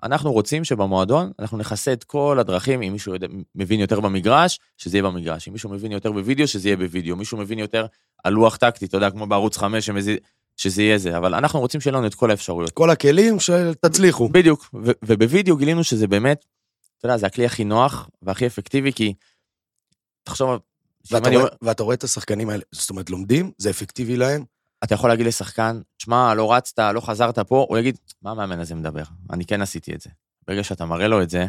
[SPEAKER 2] אנחנו רוצים שבמועדון אנחנו נכסה את כל הדרכים, אם מישהו יודע, מבין יותר במגרש, שזה יהיה במגרש. אם מישהו מבין יותר בווידאו, שזה יהיה בווידאו. מישהו מבין יותר על לוח טקטי, אתה יודע, כמו בערוץ 5, שמזי- שזה יהיה זה. אבל אנחנו רוצים שיהיה לנו את כל האפשרויות.
[SPEAKER 1] כל הכלים שתצליחו.
[SPEAKER 2] בדיוק, ו- ובווידאו גילינו שזה באמת, אתה יודע, זה הכלי הכי נוח והכי אפקטיבי, כי תחשוב,
[SPEAKER 1] ואתה רואה-
[SPEAKER 2] אומר-
[SPEAKER 1] ואתה רואה את השחקנים האלה, זאת אומרת, לומדים, זה אפקטיבי להם,
[SPEAKER 2] אתה יכול להגיד לשחקן, שמע, לא רצת, לא חזרת פה, הוא יגיד, מה המאמן הזה מדבר? אני כן עשיתי את זה. ברגע שאתה מראה לו את זה,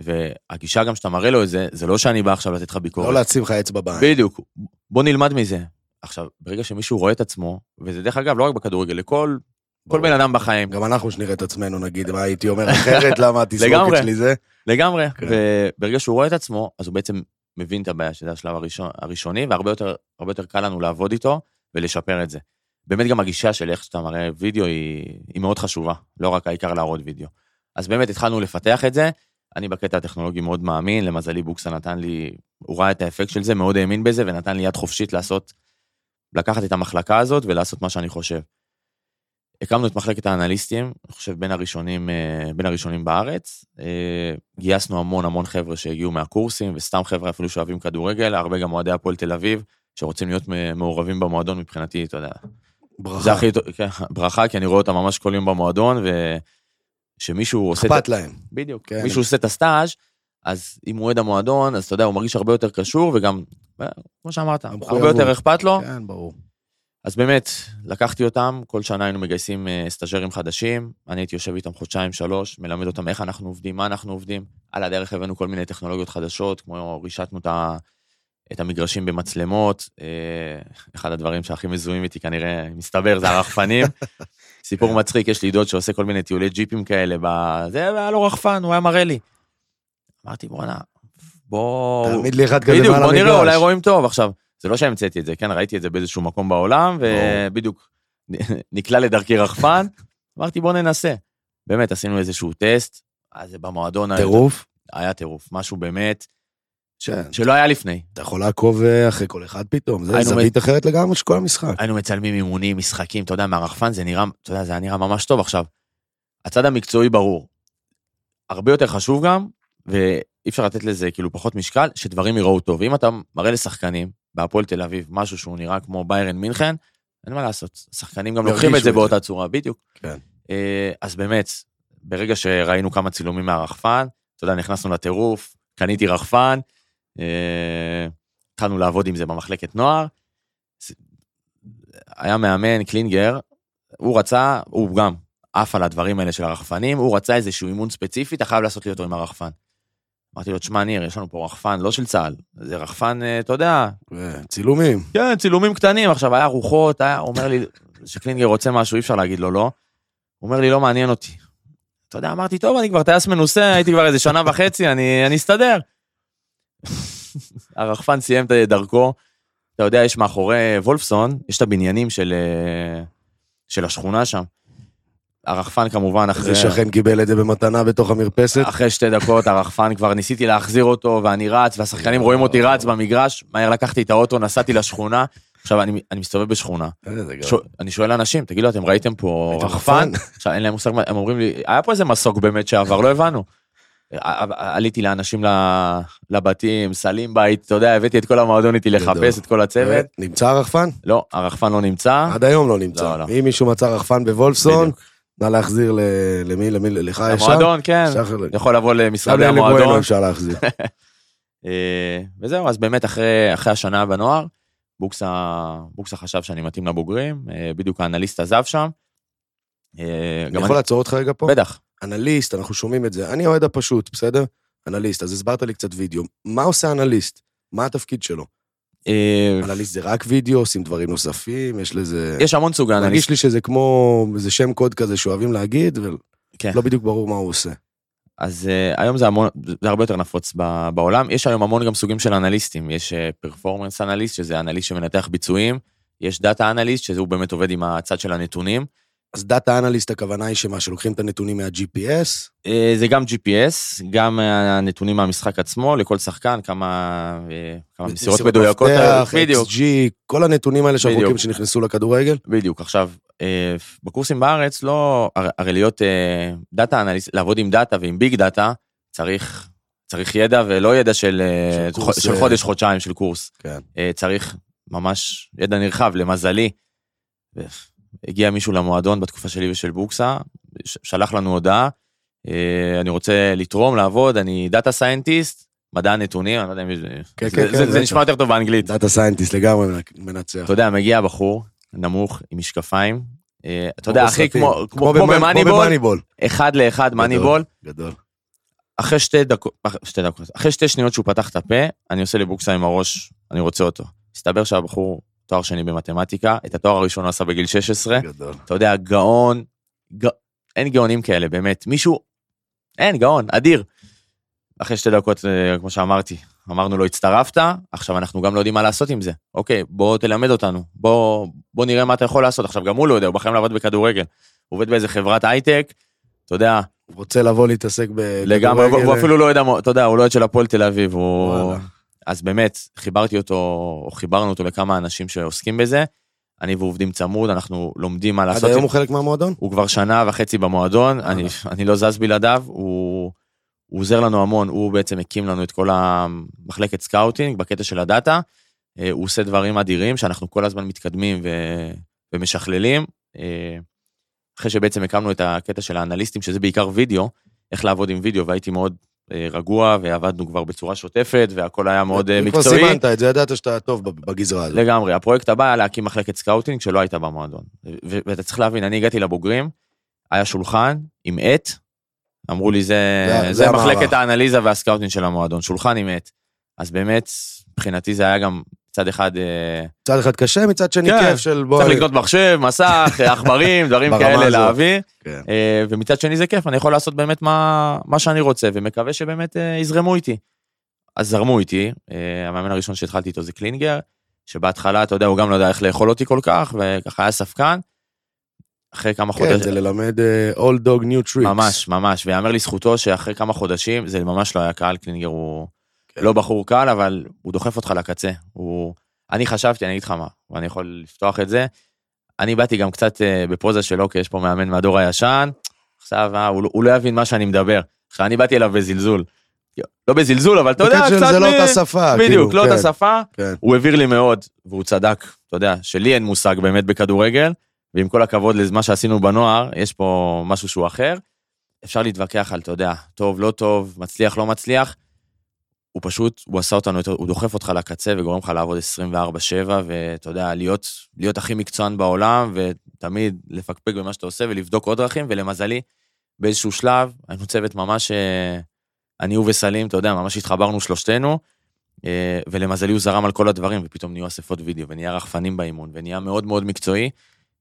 [SPEAKER 2] והגישה גם שאתה מראה לו את זה, זה לא שאני בא עכשיו לתת לך ביקורת.
[SPEAKER 1] לא להציב לך אצבע בעין.
[SPEAKER 2] בדיוק, בוא נלמד מזה. עכשיו, ברגע שמישהו רואה את עצמו, וזה דרך אגב, לא רק בכדורגל, לכל כל בן אדם בחיים,
[SPEAKER 1] גם אנחנו שנראה את עצמנו, נגיד, מה הייתי אומר אחרת, למה התסרוקת. שלי זה?
[SPEAKER 2] לגמרי,
[SPEAKER 1] כן.
[SPEAKER 2] וברגע שהוא רואה את עצמו, אז הוא בעצם מבין את הבעיה, שזה השלב הראשון, הראשוני, והרבה יותר, יותר קל לנו לעבוד איתו ולשפר את זה. באמת גם הגישה של איך שאתה מראה וידאו היא, היא מאוד חשובה, לא רק העיקר להראות וידאו. אז באמת התחלנו לפתח את זה, אני בקטע הטכנולוגי מאוד מאמין, למזלי בוקסה נתן לי, הוא ראה את האפקט של זה, מאוד האמין בזה, ונתן לי יד חופשית לעשות, לקחת את המחלקה הזאת ולעשות מה שאני חושב. הקמנו את מחלקת האנליסטים, אני חושב בין הראשונים, אה, בין הראשונים בארץ. אה, גייסנו המון המון חבר'ה שהגיעו מהקורסים, וסתם חבר'ה אפילו שאוהבים כדורגל, הרבה גם אוהדי הפועל תל אביב, שרוצים להיות מ- מעורבים במועדון מבחינתי, אתה יודע.
[SPEAKER 1] ברכה.
[SPEAKER 2] זה הכי טוב, כן, ברכה, כי אני רואה אותם ממש כל יום במועדון, ושמישהו עושה...
[SPEAKER 1] אכפת להם.
[SPEAKER 2] בדיוק.
[SPEAKER 1] כן.
[SPEAKER 2] מישהו עושה את הסטאז', אז אם הוא אוהד המועדון, אז אתה יודע, הוא מרגיש הרבה יותר קשור, וגם, אה, כמו שאמרת, הרבה. יותר אכפת לו.
[SPEAKER 1] כן, ברור.
[SPEAKER 2] אז באמת, לקחתי אותם, כל שנה היינו מגייסים אה, סטאג'רים חדשים, אני הייתי יושב איתם חודשיים, שלוש, מלמד אותם איך אנחנו עובדים, מה אנחנו עובדים. על הדרך הבאנו כל מיני טכנולוגיות חדשות, כמו רישתנו את. את המגרשים במצלמות. אה, אחד הדברים שהכי מזוהים איתי כנראה, מסתבר, זה הרחפנים. סיפור מצחיק, יש לי דוד שעושה כל מיני טיולי ג'יפים כאלה, זה היה לו רחפן, הוא היה מראה לי. אמרתי, בואנה, בוא...
[SPEAKER 1] תעמיד לי אחד כזה
[SPEAKER 2] בדיוק, בוא נראה, אולי רואים טוב. עכשיו, זה לא שהמצאתי את זה, כן, ראיתי את זה באיזשהו מקום בעולם, ובדיוק נקלע לדרכי רחפן, אמרתי, בוא ננסה. באמת, עשינו איזשהו טסט, אז זה במועדון...
[SPEAKER 1] טירוף?
[SPEAKER 2] היה טירוף, משהו באמת,
[SPEAKER 1] כן.
[SPEAKER 2] שלא היה לפני.
[SPEAKER 1] אתה יכול לעקוב אה, אחרי כל אחד פתאום, זה זווית אחרת לגמרי של כל המשחק.
[SPEAKER 2] היינו מצלמים אימונים, משחקים, אתה יודע, מהרחפן זה נראה, אתה יודע, זה היה נראה ממש טוב עכשיו. הצד המקצועי ברור. הרבה יותר חשוב גם, ואי אפשר לתת לזה כאילו פחות משקל, שדברים יראו טוב. אם אתה מראה לשחקנים בהפועל תל אביב משהו שהוא נראה כמו ביירן מינכן, אין מה לעשות, שחקנים גם לוקחים את זה באותה צורה, בדיוק.
[SPEAKER 1] כן.
[SPEAKER 2] אה, אז באמת, ברגע שראינו כמה צילומים מהרחפן, אתה יודע, נכנסנו לטירוף, קניתי רחפן, התחלנו לעבוד עם זה במחלקת נוער. היה מאמן, קלינגר, הוא רצה, הוא גם עף על הדברים האלה של הרחפנים, הוא רצה איזשהו אימון ספציפי, אתה חייב לעשות לי אותו עם הרחפן. אמרתי לו, תשמע, ניר, יש לנו פה רחפן לא של צה"ל, זה רחפן, אה, אתה יודע...
[SPEAKER 1] צילומים.
[SPEAKER 2] כן, צילומים קטנים. עכשיו, היה רוחות, היה, הוא אומר לי, שקלינגר רוצה משהו, אי אפשר להגיד לו לא. הוא אומר לי, לא מעניין אותי. אתה יודע, אמרתי, טוב, אני כבר טייס מנוסה, הייתי כבר איזה שנה וחצי, אני, אני אסתדר. הרחפן סיים את דרכו. אתה יודע, יש מאחורי וולפסון, יש את הבניינים של, אה, של השכונה שם. הרחפן כמובן אחרי...
[SPEAKER 1] זה שכן קיבל את זה במתנה בתוך המרפסת.
[SPEAKER 2] אחרי שתי דקות הרחפן כבר ניסיתי להחזיר אותו ואני רץ והשחקנים רואים אותי רץ במגרש, מהר לקחתי את האוטו, נסעתי לשכונה. עכשיו אני, אני מסתובב בשכונה, ש... אני שואל אנשים, תגידו, אתם ראיתם פה רחפן? עכשיו אין להם מושג, הם אומרים לי, היה פה איזה מסוק באמת שעבר, לא הבנו. עליתי לאנשים לבתים, סלים בית, אתה יודע, הבאתי את כל המועדון איתי לחפש את כל הצוות.
[SPEAKER 1] נמצא הרחפן?
[SPEAKER 2] לא, הרחפן לא נמצא.
[SPEAKER 1] עד היום לא נמצא. לא, לא. אם מישהו מצא רחפן בוולפסון, נא להחזיר למי, למי, לך ישר?
[SPEAKER 2] למועדון, כן. יכול לבוא למשרדי המועדון. גם
[SPEAKER 1] אפשר להחזיר.
[SPEAKER 2] אה, וזהו, אז באמת אחרי, אחרי השנה בנוער, בוקסה, בוקסה חשב שאני מתאים לבוגרים, אה, בדיוק האנליסט עזב שם.
[SPEAKER 1] אה, אני יכול לעצור אותך רגע פה?
[SPEAKER 2] בטח.
[SPEAKER 1] אנליסט, אנחנו שומעים את זה. אני אוהד הפשוט, בסדר? אנליסט, אז הסברת לי קצת וידאו. מה עושה אנליסט? מה התפקיד שלו? אה, אנליסט זה רק וידאו, עושים דברים נוספים, יש לזה...
[SPEAKER 2] יש המון סוג אנליסט.
[SPEAKER 1] מרגיש לי שזה כמו, איזה שם קוד כזה שאוהבים להגיד, ולא כן. בדיוק ברור מה הוא עושה.
[SPEAKER 2] אז uh, היום זה המון, זה הרבה יותר נפוץ בעולם. יש היום המון גם סוגים של אנליסטים. יש פרפורמנס uh, אנליסט, שזה אנליסט שמנתח ביצועים. יש data analyst, שזה הוא באמת עובד עם הצד של הנתונים.
[SPEAKER 1] אז data analyst הכוונה היא שמה, שלוקחים את הנתונים מה-GPS?
[SPEAKER 2] אה, זה גם GPS, גם הנתונים מהמשחק עצמו, לכל שחקן, כמה, אה, כמה מסירות מדויקות.
[SPEAKER 1] מפתח, XG, כל הנתונים האלה שאנחנו רואים שנכנסו לכדורגל?
[SPEAKER 2] בדיוק, עכשיו, אה, בקורסים בארץ לא, הרי להיות data analyst, לעבוד עם data ועם big data, צריך, צריך ידע ולא ידע של, של, קורס, של חודש, חודשיים של קורס.
[SPEAKER 1] כן.
[SPEAKER 2] צריך ממש ידע נרחב, למזלי. הגיע מישהו למועדון בתקופה שלי ושל בוקסה, שלח לנו הודעה, אה, אני רוצה לתרום, לעבוד, אני data scientist, מדע הנתונים, אני לא יודע אם כן, זה, כן, זה, כן, זה נשמע יותר טוב באנגלית.
[SPEAKER 1] data scientist לגמרי מנצח.
[SPEAKER 2] אתה יודע, מגיע בחור, נמוך, עם משקפיים, אה, אתה יודע, הכי כמו, במאניבול, אחד לאחד מאניבול.
[SPEAKER 1] גדול.
[SPEAKER 2] אחרי שתי דקות, שתי דקות, אחרי שתי שניות שהוא פתח את הפה, אני עושה לבוקסה עם הראש, אני רוצה אותו. הסתבר שהבחור תואר שני במתמטיקה, את התואר הראשון הוא עשה בגיל 16.
[SPEAKER 1] גדול.
[SPEAKER 2] אתה יודע, גאון, ג... אין גאונים כאלה, באמת. מישהו, אין, גאון, אדיר. אחרי שתי דקות, אה, כמו שאמרתי, אמרנו לו, הצטרפת, עכשיו אנחנו גם לא יודעים מה לעשות עם זה. אוקיי, בוא תלמד אותנו, בוא, בוא נראה מה אתה יכול לעשות. עכשיו, גם הוא לא יודע, הוא בחיים לעבוד בכדורגל. הוא עובד באיזה חברת הייטק, אתה יודע.
[SPEAKER 1] הוא רוצה לבוא להתעסק בכדורגל.
[SPEAKER 2] לגמרי, הוא אפילו לא יודע, אתה יודע, הוא לא יודע של הפועל תל אביב, הוא... וואלה. אז באמת, חיברתי אותו, או חיברנו אותו לכמה אנשים שעוסקים בזה. אני ועובדים צמוד, אנחנו לומדים מה לעשות.
[SPEAKER 1] עד היום הוא חלק מהמועדון?
[SPEAKER 2] הוא כבר שנה וחצי במועדון, אני, אני לא זז בלעדיו, הוא, הוא עוזר לנו המון, הוא בעצם הקים לנו את כל המחלקת scouting בקטע של ה data. אה, הוא עושה דברים אדירים שאנחנו כל הזמן מתקדמים ו, ומשכללים. אה, אחרי שבעצם הקמנו את הקטע של האנליסטים, שזה בעיקר וידאו, איך לעבוד עם וידאו, והייתי מאוד אה, רגוע, ועבדנו כבר בצורה שוטפת, והכל היה מאוד מקצועי. כבר
[SPEAKER 1] סימנת את זה, ידעת שאתה טוב בגזרה הזאת.
[SPEAKER 2] לגמרי. הפרויקט הבא היה להקים מחלקת scouting שלא הייתה במועדון. ואתה צריך להבין, אני הגעתי לבוגרים, היה שולחן עם עט, אמרו לי, זה, זה, זה מחלקת האנליזה וה scouting של המועדון, שולחן עם עט. אז באמת, מבחינתי זה היה גם מצד אחד, אה,
[SPEAKER 1] מצד אחד קשה, מצד שני
[SPEAKER 2] כן,
[SPEAKER 1] כיף של בוא...
[SPEAKER 2] צריך לקנות מחשב, מסך, עכברים, דברים כאלה. להביא,
[SPEAKER 1] כן.
[SPEAKER 2] אה, ומצד שני זה כיף, אני יכול לעשות באמת מה, מה שאני רוצה, ומקווה שבאמת אה, יזרמו איתי. אז זרמו איתי, המאמן הראשון שהתחלתי איתו זה קלינגר, שבהתחלה, אתה יודע, הוא גם לא יודע איך לאכול אותי כל כך, וככה היה ספקן. אחרי כמה
[SPEAKER 1] כן,
[SPEAKER 2] חודשים,
[SPEAKER 1] זה ללמד אה, All Dog New Tricks.
[SPEAKER 2] ממש, ממש, ויאמר לזכותו שאחרי כמה חודשים, זה ממש לא היה קל, קלינגר הוא
[SPEAKER 1] כן.
[SPEAKER 2] לא בחור קל, אבל הוא דוחף אותך לקצה. הוא... אני חשבתי, אני אגיד לך מה, ואני יכול לפתוח את זה, אני באתי גם קצת אה, בפוזה של אוקיי, יש פה מאמן מהדור הישן, עכשיו, אה, הוא, לא- הוא לא יבין מה שאני מדבר. עכשיו, אני באתי אליו בזלזול. לא בזלזול, אבל אתה יודע, קצת...
[SPEAKER 1] זה לא
[SPEAKER 2] מ-
[SPEAKER 1] אותה שפה.
[SPEAKER 2] בדיוק,
[SPEAKER 1] כאילו,
[SPEAKER 2] לא
[SPEAKER 1] כן,
[SPEAKER 2] אותה שפה,
[SPEAKER 1] כן.
[SPEAKER 2] הוא הבהיר לי מאוד, והוא צדק, אתה יודע, שלי אין מושג באמת בכדורגל, ועם כל הכבוד למה שעשינו בנוער, יש פה משהו שהוא אחר. אפשר להתווכח על, אתה יודע, טוב, לא טוב, מצליח, לא מצליח. הוא פשוט, הוא עשה אותנו יותר, הוא דוחף אותך לקצה וגורם לך לעבוד 24-7, ואתה יודע, להיות, להיות הכי מקצוען בעולם, ותמיד לפקפק במה שאתה עושה ולבדוק עוד דרכים, ולמזלי, באיזשהו שלב, היינו צוות ממש, אה, אני הוא וסלים, אתה יודע, ממש התחברנו שלושתנו, אה, ולמזלי הוא זרם על כל הדברים, ופתאום נהיו אספות וידאו, ונהיה רחפנים באימון, ונהיה מאוד מאוד מקצועי,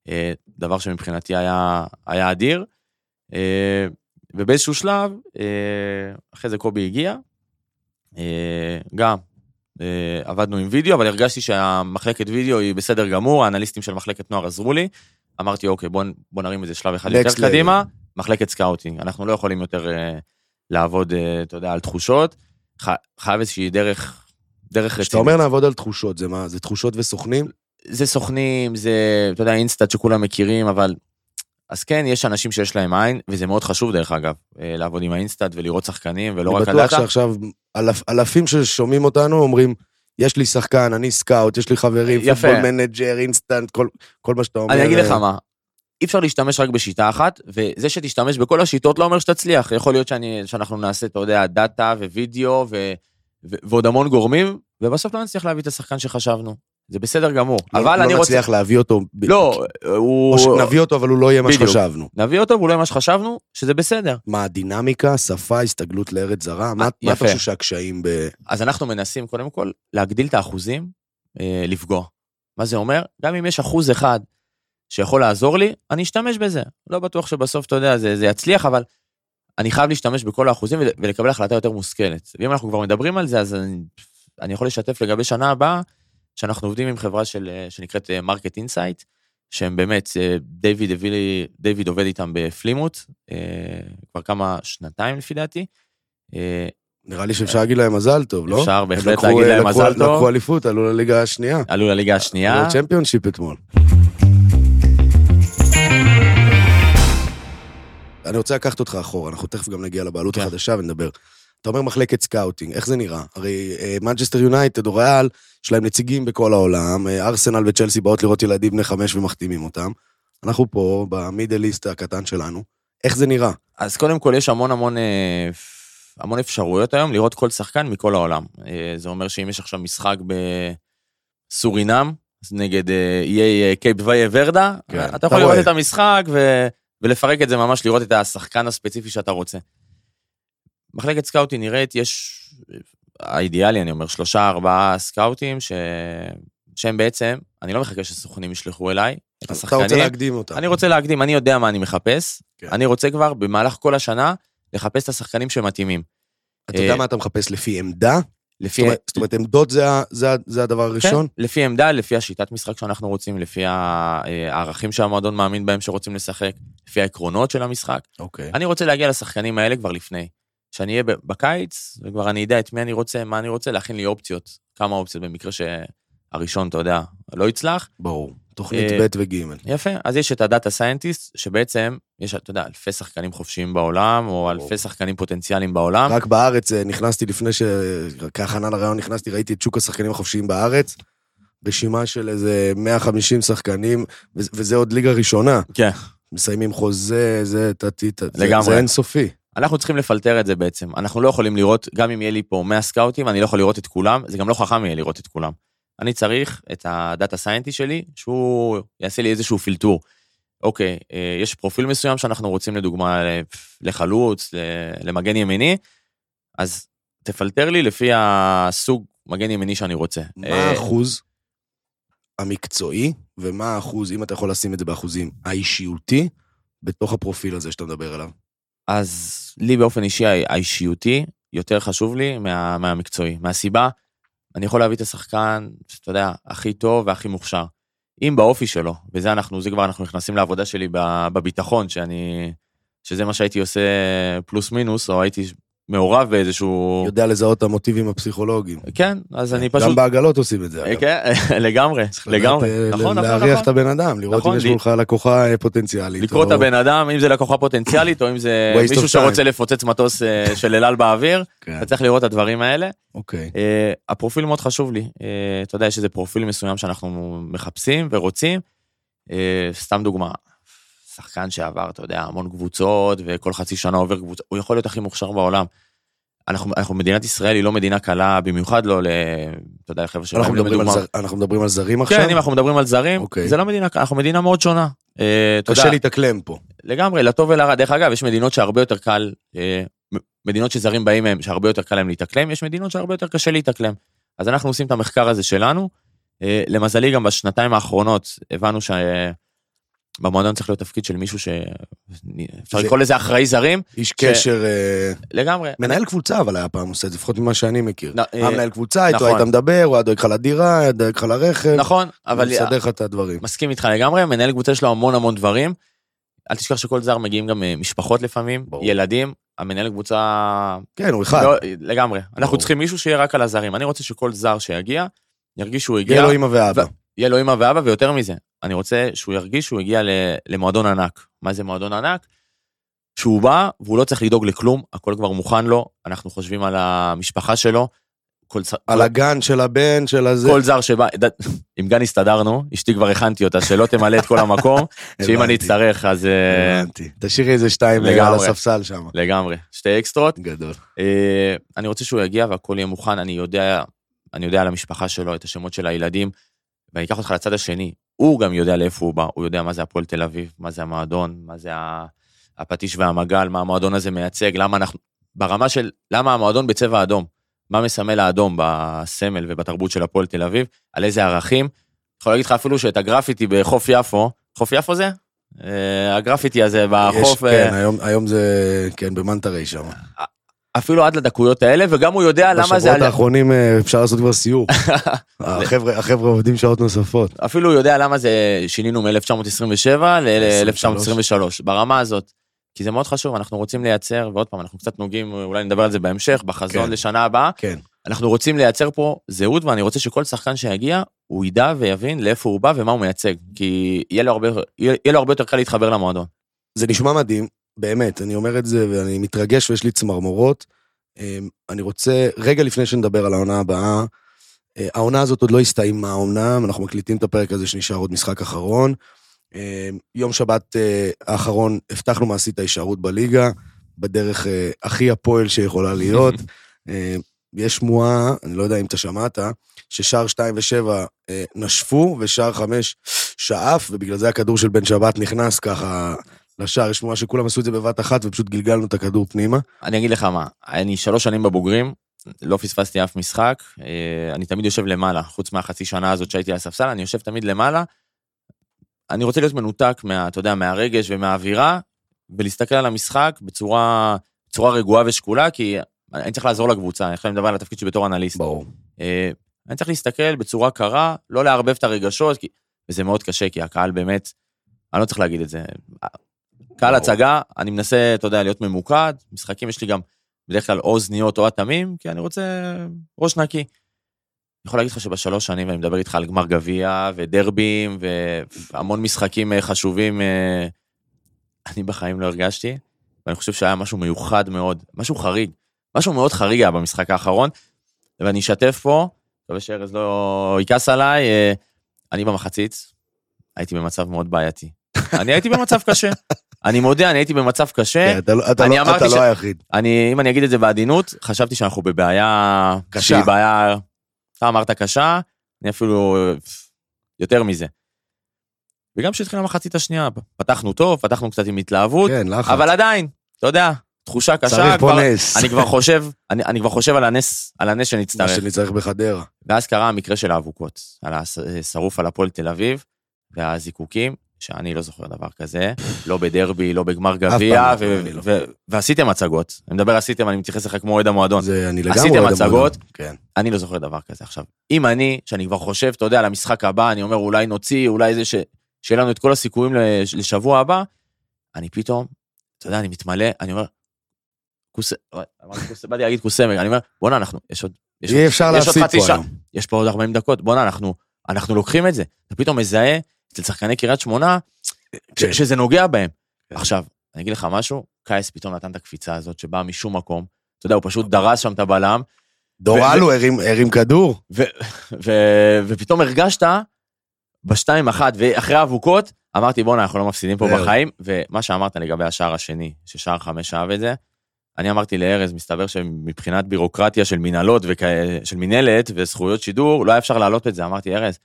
[SPEAKER 2] אה, דבר שמבחינתי היה, היה אדיר. ובאיזשהו שלב, אחרי זה קובי הגיע, גם אה, עבדנו עם וידאו, אבל הרגשתי שהמחלקת וידאו היא בסדר גמור, האנליסטים של מחלקת נוער עזרו לי. אמרתי, אוקיי, בוא, בוא נרים את זה שלב אחד יותר
[SPEAKER 1] level.
[SPEAKER 2] קדימה, מחלקת scouting. אנחנו לא יכולים יותר אה, לעבוד, אה, אתה יודע, על תחושות. ח, חייב איזושהי דרך, דרך רצינית.
[SPEAKER 1] כשאתה אומר נעבוד על תחושות, זה מה? זה תחושות וסוכנים?
[SPEAKER 2] זה סוכנים, זה, אתה יודע, אינסטאט שכולם מכירים, אבל... אז כן, יש אנשים שיש להם עין, וזה מאוד חשוב דרך אגב, אה, לעבוד עם האינסטאט ולראות שחקנים, ולא
[SPEAKER 1] אני
[SPEAKER 2] רק
[SPEAKER 1] בטוח
[SPEAKER 2] ה data.
[SPEAKER 1] שעכשיו אלף- אלפים ששומעים אותנו אומרים, יש לי שחקן, אני scout, יש לי חברים,
[SPEAKER 2] יפה.
[SPEAKER 1] Football Manager, אינסטאט, כל- כל מה שאתה אומר.
[SPEAKER 2] אני אגיד לך
[SPEAKER 1] אה,
[SPEAKER 2] מה, אי אפשר להשתמש רק בשיטה אחת, וזה שתשתמש בכל השיטות לא אומר שתצליח. יכול להיות שאני, שאנחנו נעשה, אתה יודע, data ווידאו ו, ו, ועוד המון גורמים, ובסוף לא נצליח להביא את השחקן שחשבנו. זה בסדר גמור. אבל
[SPEAKER 1] לא
[SPEAKER 2] אני רוצה...
[SPEAKER 1] נצליח להביא אותו. ב-
[SPEAKER 2] לא, הוא...
[SPEAKER 1] או שנביא אותו, אבל הוא לא יהיה מה
[SPEAKER 2] בדיוק.
[SPEAKER 1] שחשבנו.
[SPEAKER 2] נביא אותו והוא לא יהיה מה שחשבנו, שזה בסדר.
[SPEAKER 1] מה, הדינמיקה, שפה, הסתגלות לארץ זרה? מה מה אתה. חושב שהקשיים ב...
[SPEAKER 2] אז אנחנו מנסים קודם כל להגדיל את האחוזים, אה, לפגוע. מה זה אומר? גם אם יש אחוז אחד שיכול לעזור לי, אני אשתמש בזה. לא בטוח שבסוף, אתה יודע, זה, זה יצליח, אבל אני חייב להשתמש בכל האחוזים ול- ולקבל החלטה יותר מושכלת. ואם אנחנו כבר מדברים על זה, אז אני, אני יכול לשתף לגבי שנה הבאה, שאנחנו עובדים עם חברה של, אה, שנקראת Market Insight, שהם באמת, אה, דיוויד, הביא לי, דיוויד עובד איתם בפלימוט, אה, כבר כמה, שנתיים לפי דעתי. אה,
[SPEAKER 1] נראה לי שאפשר להגיד להם מזל טוב, לא?
[SPEAKER 2] אפשר בהחלט להגיד להם מזל טוב.
[SPEAKER 1] לקחו אליפות, עלו לליגה השנייה.
[SPEAKER 2] עלו לליגה השנייה.
[SPEAKER 1] עלו Championship אתמול. אני רוצה לקחת אותך אחורה, אנחנו תכף גם נגיע לבעלות
[SPEAKER 2] כן.
[SPEAKER 1] החדשה ונדבר. אתה אומר מחלקת scouting, איך זה נראה? הרי מנצ'סטר יונייטד או ריאל, יש להם נציגים בכל העולם, אה, ארסנל וצ'לסי באות לראות ילדים בני חמש ומחתימים אותם. אנחנו פה, ב Middle East הקטן שלנו. איך זה נראה?
[SPEAKER 2] אז קודם כל יש המון המון אה, המון אפשרויות היום לראות כל שחקן מכל העולם. אה, זה אומר שאם יש עכשיו משחק בסורינם, נגד אה, איי אה, קייפ ורדה,
[SPEAKER 1] כן,
[SPEAKER 2] אתה
[SPEAKER 1] אתה
[SPEAKER 2] יכול לראות
[SPEAKER 1] רואה.
[SPEAKER 2] את המשחק ו... ולפרק את זה ממש, לראות את השחקן הספציפי שאתה רוצה. מחלקת סקאוטים נראית, יש, האידיאלי, אני אומר, שלושה, ארבעה סקאוטים, ש... שהם בעצם, אני לא מחכה שסוכנים ישלחו אליי את
[SPEAKER 1] אתה
[SPEAKER 2] השחקנים.
[SPEAKER 1] רוצה להקדים אותם.
[SPEAKER 2] אני רוצה להקדים, אני יודע מה אני מחפש,
[SPEAKER 1] כן.
[SPEAKER 2] אני רוצה כבר במהלך כל השנה לחפש את השחקנים שמתאימים.
[SPEAKER 1] אתה יודע
[SPEAKER 2] אה,
[SPEAKER 1] מה אתה מחפש לפי עמדה?
[SPEAKER 2] לפי,
[SPEAKER 1] זאת אומרת- זאת אומרת, עמדות זה זה זה הדבר הראשון?
[SPEAKER 2] כן, לפי עמדה, לפי השיטת משחק שאנחנו רוצים, לפי אה, הערכים שהמועדון מאמין בהם שרוצים לשחק, לפי העקרונות של המשחק.
[SPEAKER 1] אוקיי.
[SPEAKER 2] אני רוצה להגיע לשחקנים האלה כבר לפני. שאני אהיה בקיץ, וכבר אני אדע את מי אני רוצה, מה אני רוצה, להכין לי אופציות, כמה אופציות במקרה שהראשון, אתה יודע, לא יצלח.
[SPEAKER 1] ברור. תוכנית
[SPEAKER 2] אה,
[SPEAKER 1] ב' וג'.
[SPEAKER 2] יפה, אז יש את הדאטה סיינטיסט, שבעצם יש, אתה יודע, אלפי שחקנים חופשיים בעולם, או אלפי שחקנים פוטנציאליים בעולם.
[SPEAKER 1] רק בארץ אה, נכנסתי לפני ש... כהכנה לרעיון נכנסתי, ראיתי את שוק השחקנים החופשיים בארץ. רשימה של איזה 150 שחקנים, וזה עוד ליגה ראשונה.
[SPEAKER 2] כן.
[SPEAKER 1] מסיימים חוזה, זה זה-
[SPEAKER 2] לגמרי.
[SPEAKER 1] זה אינסופי.
[SPEAKER 2] אנחנו צריכים לפלטר את זה בעצם. אנחנו לא יכולים לראות, גם אם יהיה לי פה 100 סקאוטים, אני לא יכול לראות את כולם, זה גם לא חכם יהיה לראות את כולם. אני צריך את הדאטה סיינטי שלי, שהוא יעשה לי איזשהו פילטור. אוקיי, אה, יש פרופיל מסוים שאנחנו רוצים לדוגמה לחלוץ, למגן ימיני, אז תפלטר לי לפי הסוג מגן ימיני שאני רוצה.
[SPEAKER 1] מה
[SPEAKER 2] אה,
[SPEAKER 1] האחוז המקצועי, ומה האחוז, אם אתה יכול לשים את זה באחוזים, האישיותי, בתוך הפרופיל הזה שאתה מדבר עליו?
[SPEAKER 2] אז לי באופן אישי, האישיותי, יותר חשוב לי מה, מהמקצועי. מהסיבה, אני יכול להביא את השחקן, אתה יודע, הכי טוב והכי מוכשר. אם באופי שלו, וזה אנחנו, זה כבר אנחנו נכנסים לעבודה שלי בביטחון, שאני, שזה מה שהייתי עושה פלוס מינוס, או הייתי מעורב באיזשהו...
[SPEAKER 1] יודע לזהות את המוטיבים הפסיכולוגיים.
[SPEAKER 2] כן, אז אני פשוט...
[SPEAKER 1] גם בעגלות עושים את זה. אגב.
[SPEAKER 2] כן, לגמרי, לגמרי.
[SPEAKER 1] אה,
[SPEAKER 2] נכון, נכון,
[SPEAKER 1] להריח את
[SPEAKER 2] נכון.
[SPEAKER 1] הבן אדם, לראות
[SPEAKER 2] נכון,
[SPEAKER 1] אם יש
[SPEAKER 2] לי-
[SPEAKER 1] מולך לקוחה אה, פוטנציאלית.
[SPEAKER 2] לקרוא את הבן אדם, אם זה לקוחה פוטנציאלית, או אם זה מישהו שרוצה לפוצץ מטוס אה, של אל על באוויר,
[SPEAKER 1] כן,
[SPEAKER 2] אתה צריך לראות את הדברים האלה.
[SPEAKER 1] אוקיי.
[SPEAKER 2] הפרופיל מאוד חשוב לי. אתה יודע, יש איזה פרופיל מסוים שאנחנו מחפשים ורוצים. סתם דוגמה, שחקן שעבר, אתה יודע, המון קבוצות, וכל חצי שנה עובר קבוצה, הוא יכול להיות הכי מוכשר בעולם. אנחנו, אנחנו, מדינת ישראל היא לא מדינה קלה, במיוחד לא ל... אתה יודע, חבר'ה שלהם,
[SPEAKER 1] אנחנו מדברים זר- אנחנו מדברים על זרים עכשיו?
[SPEAKER 2] כן, אם אנחנו מדברים על זרים,
[SPEAKER 1] אוקיי.
[SPEAKER 2] זה לא מדינה, אנחנו מדינה מאוד שונה. אה,
[SPEAKER 1] קשה להתאקלם פה.
[SPEAKER 2] לגמרי, לטוב ולרע. דרך אגב, יש מדינות שהרבה יותר קל, אה, מדינות שזרים באים מהם, שהרבה יותר קל להם להתאקלם, יש מדינות שהרבה יותר קשה להתאקלם. אז אנחנו עושים את המחקר הזה שלנו. אה, למזלי, גם בשנתיים האחרונות הבנו שבמועדון צריך להיות תפקיד של מישהו ש... אפשר לקרוא לזה אחראי זרים,
[SPEAKER 1] איש
[SPEAKER 2] ש-
[SPEAKER 1] קשר, אה,
[SPEAKER 2] לגמרי.
[SPEAKER 1] מנהל קבוצה אבל היה פעם עושה את זה, לפחות ממה שאני מכיר.
[SPEAKER 2] אה,
[SPEAKER 1] היה מנהל קבוצה, איתו
[SPEAKER 2] נכון.
[SPEAKER 1] היית מדבר, הוא היה דואג לך לדירה, היה דואג לך לרכב.
[SPEAKER 2] נכון,
[SPEAKER 1] אבל
[SPEAKER 2] אבל
[SPEAKER 1] מסדר לך את הדברים.
[SPEAKER 2] מסכים איתך לגמרי, מנהל קבוצה יש לו המון המון דברים. אל תשכח שכל זר מגיעים גם אה, משפחות לפעמים,
[SPEAKER 1] ברור.
[SPEAKER 2] ילדים, המנהל קבוצה
[SPEAKER 1] כן, הוא אחד.
[SPEAKER 2] לא, לגמרי. אנחנו. צריכים מישהו שיהיה רק על הזרים. אני רוצה שכל זר שיגיע, ירגיש שהוא הגיע,
[SPEAKER 1] יהיה לו אמא ואבא.
[SPEAKER 2] יהיה לו אמא ואבא, ויותר מזה, אני רוצה שהוא ירגיש שהוא הגיע למועדון ענק. מה זה מועדון ענק? שהוא בא, והוא לא צריך לדאוג לכלום, הכל כבר מוכן לו, אנחנו חושבים על המשפחה שלו. כל,
[SPEAKER 1] על
[SPEAKER 2] כל,
[SPEAKER 1] הגן של הבן, של הזה.
[SPEAKER 2] כל זר שבא, עם גן הסתדרנו, אשתי כבר הכנתי אותה, שלא תמלא את כל המקום, שאם אני אצטרך אז אה,
[SPEAKER 1] הבנתי. תשאירי איזה שתיים אה, על
[SPEAKER 2] לגמרי.
[SPEAKER 1] הספסל שם.
[SPEAKER 2] לגמרי, שתי אקסטרות.
[SPEAKER 1] גדול.
[SPEAKER 2] אה, אני רוצה שהוא יגיע והכל יהיה מוכן, אני יודע, אני יודע על המשפחה שלו, את השמות של הילדים, ואני אקח אותך לצד השני. הוא גם יודע לאיפה הוא בא, הוא יודע מה זה הפועל תל אביב, מה זה המועדון, מה זה הפטיש והמגל, מה המועדון הזה מייצג, למה אנחנו, ברמה של למה המועדון בצבע אדום, מה מסמל האדום בסמל ובתרבות של הפועל תל אביב, על איזה ערכים. יכול להגיד לך אפילו שאת הגרפיטי בחוף יפו, חוף יפו זה? אה, הגרפיטי הזה בחוף,
[SPEAKER 1] יש,
[SPEAKER 2] אה,
[SPEAKER 1] כן, היום- היום זה, כן, במנטרי שם.
[SPEAKER 2] אפילו עד לדקויות האלה, וגם הוא יודע למה זה...
[SPEAKER 1] בשבועות האחרונים אה, אפשר לעשות כבר סיור. החבר'ה החבר'ה עובדים שעות נוספות.
[SPEAKER 2] אפילו הוא יודע למה זה שינינו מ-1927 ל-1923, ברמה הזאת. כי זה מאוד חשוב, אנחנו רוצים לייצר, ועוד פעם, אנחנו קצת נוגעים, אולי נדבר על זה בהמשך, בחזון
[SPEAKER 1] כן.
[SPEAKER 2] לשנה הבאה,
[SPEAKER 1] כן.
[SPEAKER 2] אנחנו רוצים לייצר פה זהות, ואני רוצה שכל שחקן שיגיע, הוא ידע ויבין לאיפה הוא בא ומה הוא מייצג, כי יהיה לו הרבה, יהיה לו הרבה יותר קל להתחבר למועדון.
[SPEAKER 1] זה נשמע מדהים, באמת, אני אומר את זה ואני מתרגש ויש לי צמרמורות. אמ, אני רוצה, רגע לפני שנדבר על העונה הבאה, אה, העונה הזאת עוד לא הסתיימה אומנם, אנחנו מקליטים את הפרק הזה שנשאר עוד משחק אחרון. אמ, יום שבת אה, האחרון הבטחנו מעשית ההישארות בליגה, בדרך אה, הכי הפועל שיכולה להיות. אה, יש שמועה, אני לא יודע אם אתה שמעת, ששער 2 ו-7 נשפו ושער 5 שאף, ובגלל זה הכדור של בן שבת נכנס ככה לשער. יש שמועה שכולם עשו את זה בבת אחת ופשוט גלגלנו את הכדור פנימה.
[SPEAKER 2] אני אגיד לך מה, אני שלוש שנים בבוגרים, לא פספסתי אף משחק, אה, אני תמיד יושב למעלה, חוץ מהחצי שנה הזאת שהייתי על הספסל, אני יושב תמיד למעלה. אני רוצה להיות מנותק מה, אתה יודע, מהרגש ומהאווירה, ולהסתכל על המשחק בצורה, בצורה רגועה ושקולה, כי אני צריך לעזור לקבוצה, אני עכשיו מדבר על התפקיד שלי בתור אנליסט.
[SPEAKER 1] ברור.
[SPEAKER 2] אה, אני צריך להסתכל בצורה קרה, לא לערבב את הרגשות, כי, וזה מאוד קשה, כי הקהל באמת, אני לא צריך להגיד את זה. קהל. הצגה, אני מנסה, אתה יודע, להיות ממוקד, משחקים יש לי גם בדרך כלל או אוזניות או אטמים, כי אני רוצה ראש נקי. אני יכול להגיד לך שבשלוש שנים, אני מדבר איתך על גמר גביע ודרבים והמון משחקים אה, חשובים, אה, אני בחיים לא הרגשתי, ואני חושב שהיה משהו מיוחד מאוד, משהו חריג, משהו מאוד חריג היה במשחק האחרון, ואני אשתף פה, מקווה שארז לא יכעס עליי, אה, אני במחצית, הייתי במצב מאוד בעייתי. אני הייתי במצב קשה. אני מודה, אני הייתי במצב קשה.
[SPEAKER 1] כן, אתה לא- לא- לא היחיד.
[SPEAKER 2] אם אני אגיד את זה בעדינות, חשבתי שאנחנו בבעיה...
[SPEAKER 1] קשה.
[SPEAKER 2] שהיא בעיה... אתה אמרת קשה, אני אפילו... יותר מזה. וגם כשהתחילה המחצית השנייה, פתחנו טוב, פתחנו קצת עם התלהבות,
[SPEAKER 1] כן, לחץ.
[SPEAKER 2] אבל עדיין, אתה יודע, תחושה קשה,
[SPEAKER 1] צריך פה
[SPEAKER 2] כבר,
[SPEAKER 1] נס.
[SPEAKER 2] אני כבר חושב, אני, אני כבר חושב על הנס, על הנס
[SPEAKER 1] מה
[SPEAKER 2] שנצטרך.
[SPEAKER 1] שנצטרך בחדרה.
[SPEAKER 2] ואז קרה המקרה של האבוקות, על השרוף על הפועל תל אביב, והזיקוקים, שאני לא זוכר דבר כזה, לא בדרבי, לא בגמר גביע,
[SPEAKER 1] לא, לא.
[SPEAKER 2] ועשיתם הצגות. אני מדבר עשיתם, אני מתייחס אליך כמו אוהד המועדון.
[SPEAKER 1] זה אני לגמרי...
[SPEAKER 2] עשיתם
[SPEAKER 1] אוהד
[SPEAKER 2] הצגות?
[SPEAKER 1] המועדון. כן.
[SPEAKER 2] אני לא זוכר דבר כזה. עכשיו, אם אני, שאני כבר חושב, אתה יודע, על המשחק הבא, אני אומר, אולי נוציא, אולי זה ש... שיהיה לנו את כל הסיכויים לש- לשבוע הבא, אני פתאום, אתה יודע, אני מתמלא, אני אומר, כוס... באתי להגיד קוסמק, אני אומר, בואנה, אנחנו, יש עוד... יש
[SPEAKER 1] אי
[SPEAKER 2] עוד-
[SPEAKER 1] אפשר להפסיד פה. היום.
[SPEAKER 2] יש פה עוד 40 דקות, בואנה, אנחנו לוקחים את זה. אתה פתאום מזהה אצל שחקני קריית שמונה, ש-
[SPEAKER 1] כן.
[SPEAKER 2] שזה נוגע בהם.
[SPEAKER 1] כן.
[SPEAKER 2] עכשיו, אני אגיד לך משהו, קייס פתאום נתן את הקפיצה הזאת שבאה משום מקום. אתה יודע, הוא פשוט דרס שם את הבלם,
[SPEAKER 1] דורלו הרים- הרים כדור.
[SPEAKER 2] ו- ו- ופתאום הרגשת בשתיים אחת, ואחרי האבוקות, אמרתי, בואנה, אנחנו לא מפסידים פה. בחיים. ומה שאמרת לגבי השער השני, ששער חמש אהב את זה, אני אמרתי לארז, מסתבר שמבחינת בירוקרטיה של מנהלות, וכ- של מנהלת וזכויות שידור, לא היה אפשר להעלות את זה. אמרתי, ארז,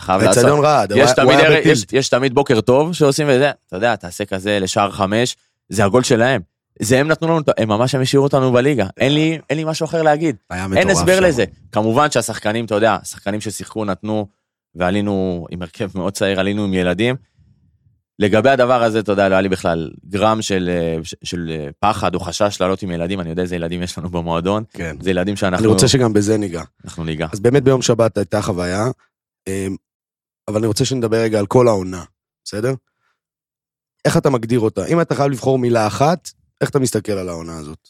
[SPEAKER 2] חייב לעשות...
[SPEAKER 1] האצטדיון רעד.
[SPEAKER 2] יש
[SPEAKER 1] הוא
[SPEAKER 2] תמיד,
[SPEAKER 1] היה.
[SPEAKER 2] יש, יש תמיד בוקר טוב שעושים את זה, אתה יודע, תעשה כזה לשער חמש, זה הגול שלהם. זה הם נתנו לנו, הם ממש הם השאירו אותנו בליגה. אין לי, אין לי משהו אחר להגיד. אין הסבר
[SPEAKER 1] שם.
[SPEAKER 2] לזה. כמובן שהשחקנים, אתה יודע, השחקנים ששיחקו נתנו, ועלינו עם הרכב מאוד צעיר, עלינו עם ילדים. לגבי הדבר הזה, אתה יודע, לא היה לי בכלל גרם של, אה, של, אה, פחד או חשש לעלות עם ילדים, אני יודע איזה ילדים יש לנו במועדון.
[SPEAKER 1] כן.
[SPEAKER 2] זה ילדים שאנחנו
[SPEAKER 1] אני רוצה שגם בזה ניגע.
[SPEAKER 2] אנחנו ניגע.
[SPEAKER 1] אז באמת ביום שבת הייתה חוויה, אבל אני רוצה שנדבר רגע על כל העונה, בסדר? איך אתה מגדיר אותה? אם אתה חייב לבחור מילה אחת, איך אתה מסתכל על העונה הזאת?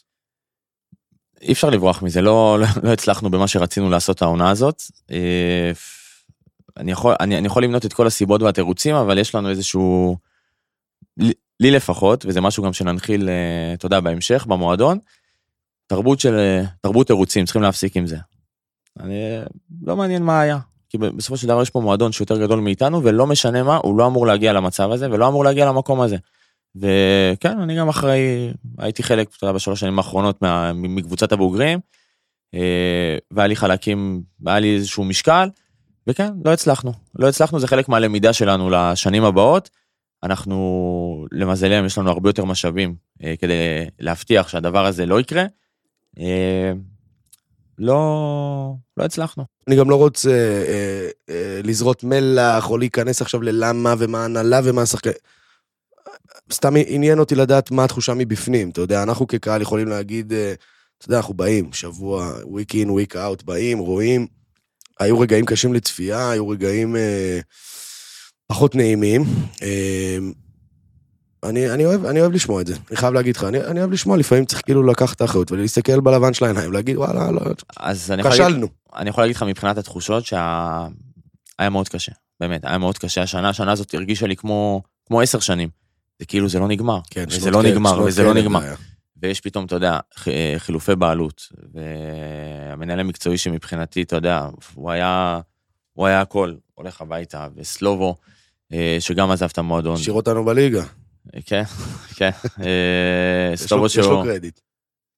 [SPEAKER 2] אי אפשר לברוח מזה, לא, לא, לא הצלחנו במה שרצינו לעשות העונה הזאת. אה, אני יכול, אני, אני יכול למנות את כל הסיבות והתירוצים, אבל יש לנו איזשהו, לי, לי לפחות, וזה משהו גם שננחיל, אה, אתה יודע, בהמשך, במועדון, תרבות של, אה, תרבות תירוצים, צריכים להפסיק עם זה. אני, לא מעניין מה היה. כי בסופו של דבר יש פה מועדון שיותר גדול מאיתנו, ולא משנה מה, הוא לא אמור להגיע למצב הזה, ולא אמור להגיע למקום הזה. וכן, אני גם אחראי, הייתי חלק, אתה יודע, בשלוש שנים האחרונות מה- מקבוצת הבוגרים, אה, והיה לי חלקים, היה לי איזשהו משקל, וכן, לא הצלחנו. לא הצלחנו, זה חלק מהלמידה שלנו לשנים הבאות. אנחנו, למזלם, יש לנו הרבה יותר משאבים אה, כדי להבטיח שהדבר הזה לא יקרה. אה, לא, לא הצלחנו.
[SPEAKER 1] אני גם לא רוצה אה, אה, לזרות מלח או להיכנס עכשיו ללמה ומה ההנהלה ומה השחקן. סתם עניין אותי לדעת מה התחושה מבפנים, אתה יודע, אנחנו כקהל יכולים להגיד, אה, אתה יודע, אנחנו באים, שבוע, week in, week out, באים, רואים, היו רגעים קשים לצפייה, היו רגעים אה, פחות נעימים. אה, אני, אני, אוהב, אני אוהב לשמוע את זה, אני חייב להגיד לך, אני, אני אוהב לשמוע, לפעמים צריך כאילו לקחת את האחריות ולהסתכל בלבן של העיניים, להגיד, וואלה, לא,
[SPEAKER 2] אז אני יכול, להגיד. אני יכול להגיד לך מבחינת התחושות שהיה מאוד קשה. באמת, היה מאוד קשה השנה, השנה הזאת הרגישה לי כמו, כמו עשר שנים. זה כאילו זה לא נגמר.
[SPEAKER 1] כן,
[SPEAKER 2] וזה לא
[SPEAKER 1] כאלה-
[SPEAKER 2] נגמר, וזה לא
[SPEAKER 1] כאלה
[SPEAKER 2] נגמר.
[SPEAKER 1] היה.
[SPEAKER 2] ויש פתאום, אתה יודע, אה, חילופי בעלות. והמנהל המקצועי שמבחינתי, אתה יודע, הוא היה, הוא היה הכל, הולך הביתה, וסלובו, אה, שגם עזב את המועדון.
[SPEAKER 1] השאיר אותנו בליגה.
[SPEAKER 2] כן, כן. אה,
[SPEAKER 1] יש לו- יש קרדיט.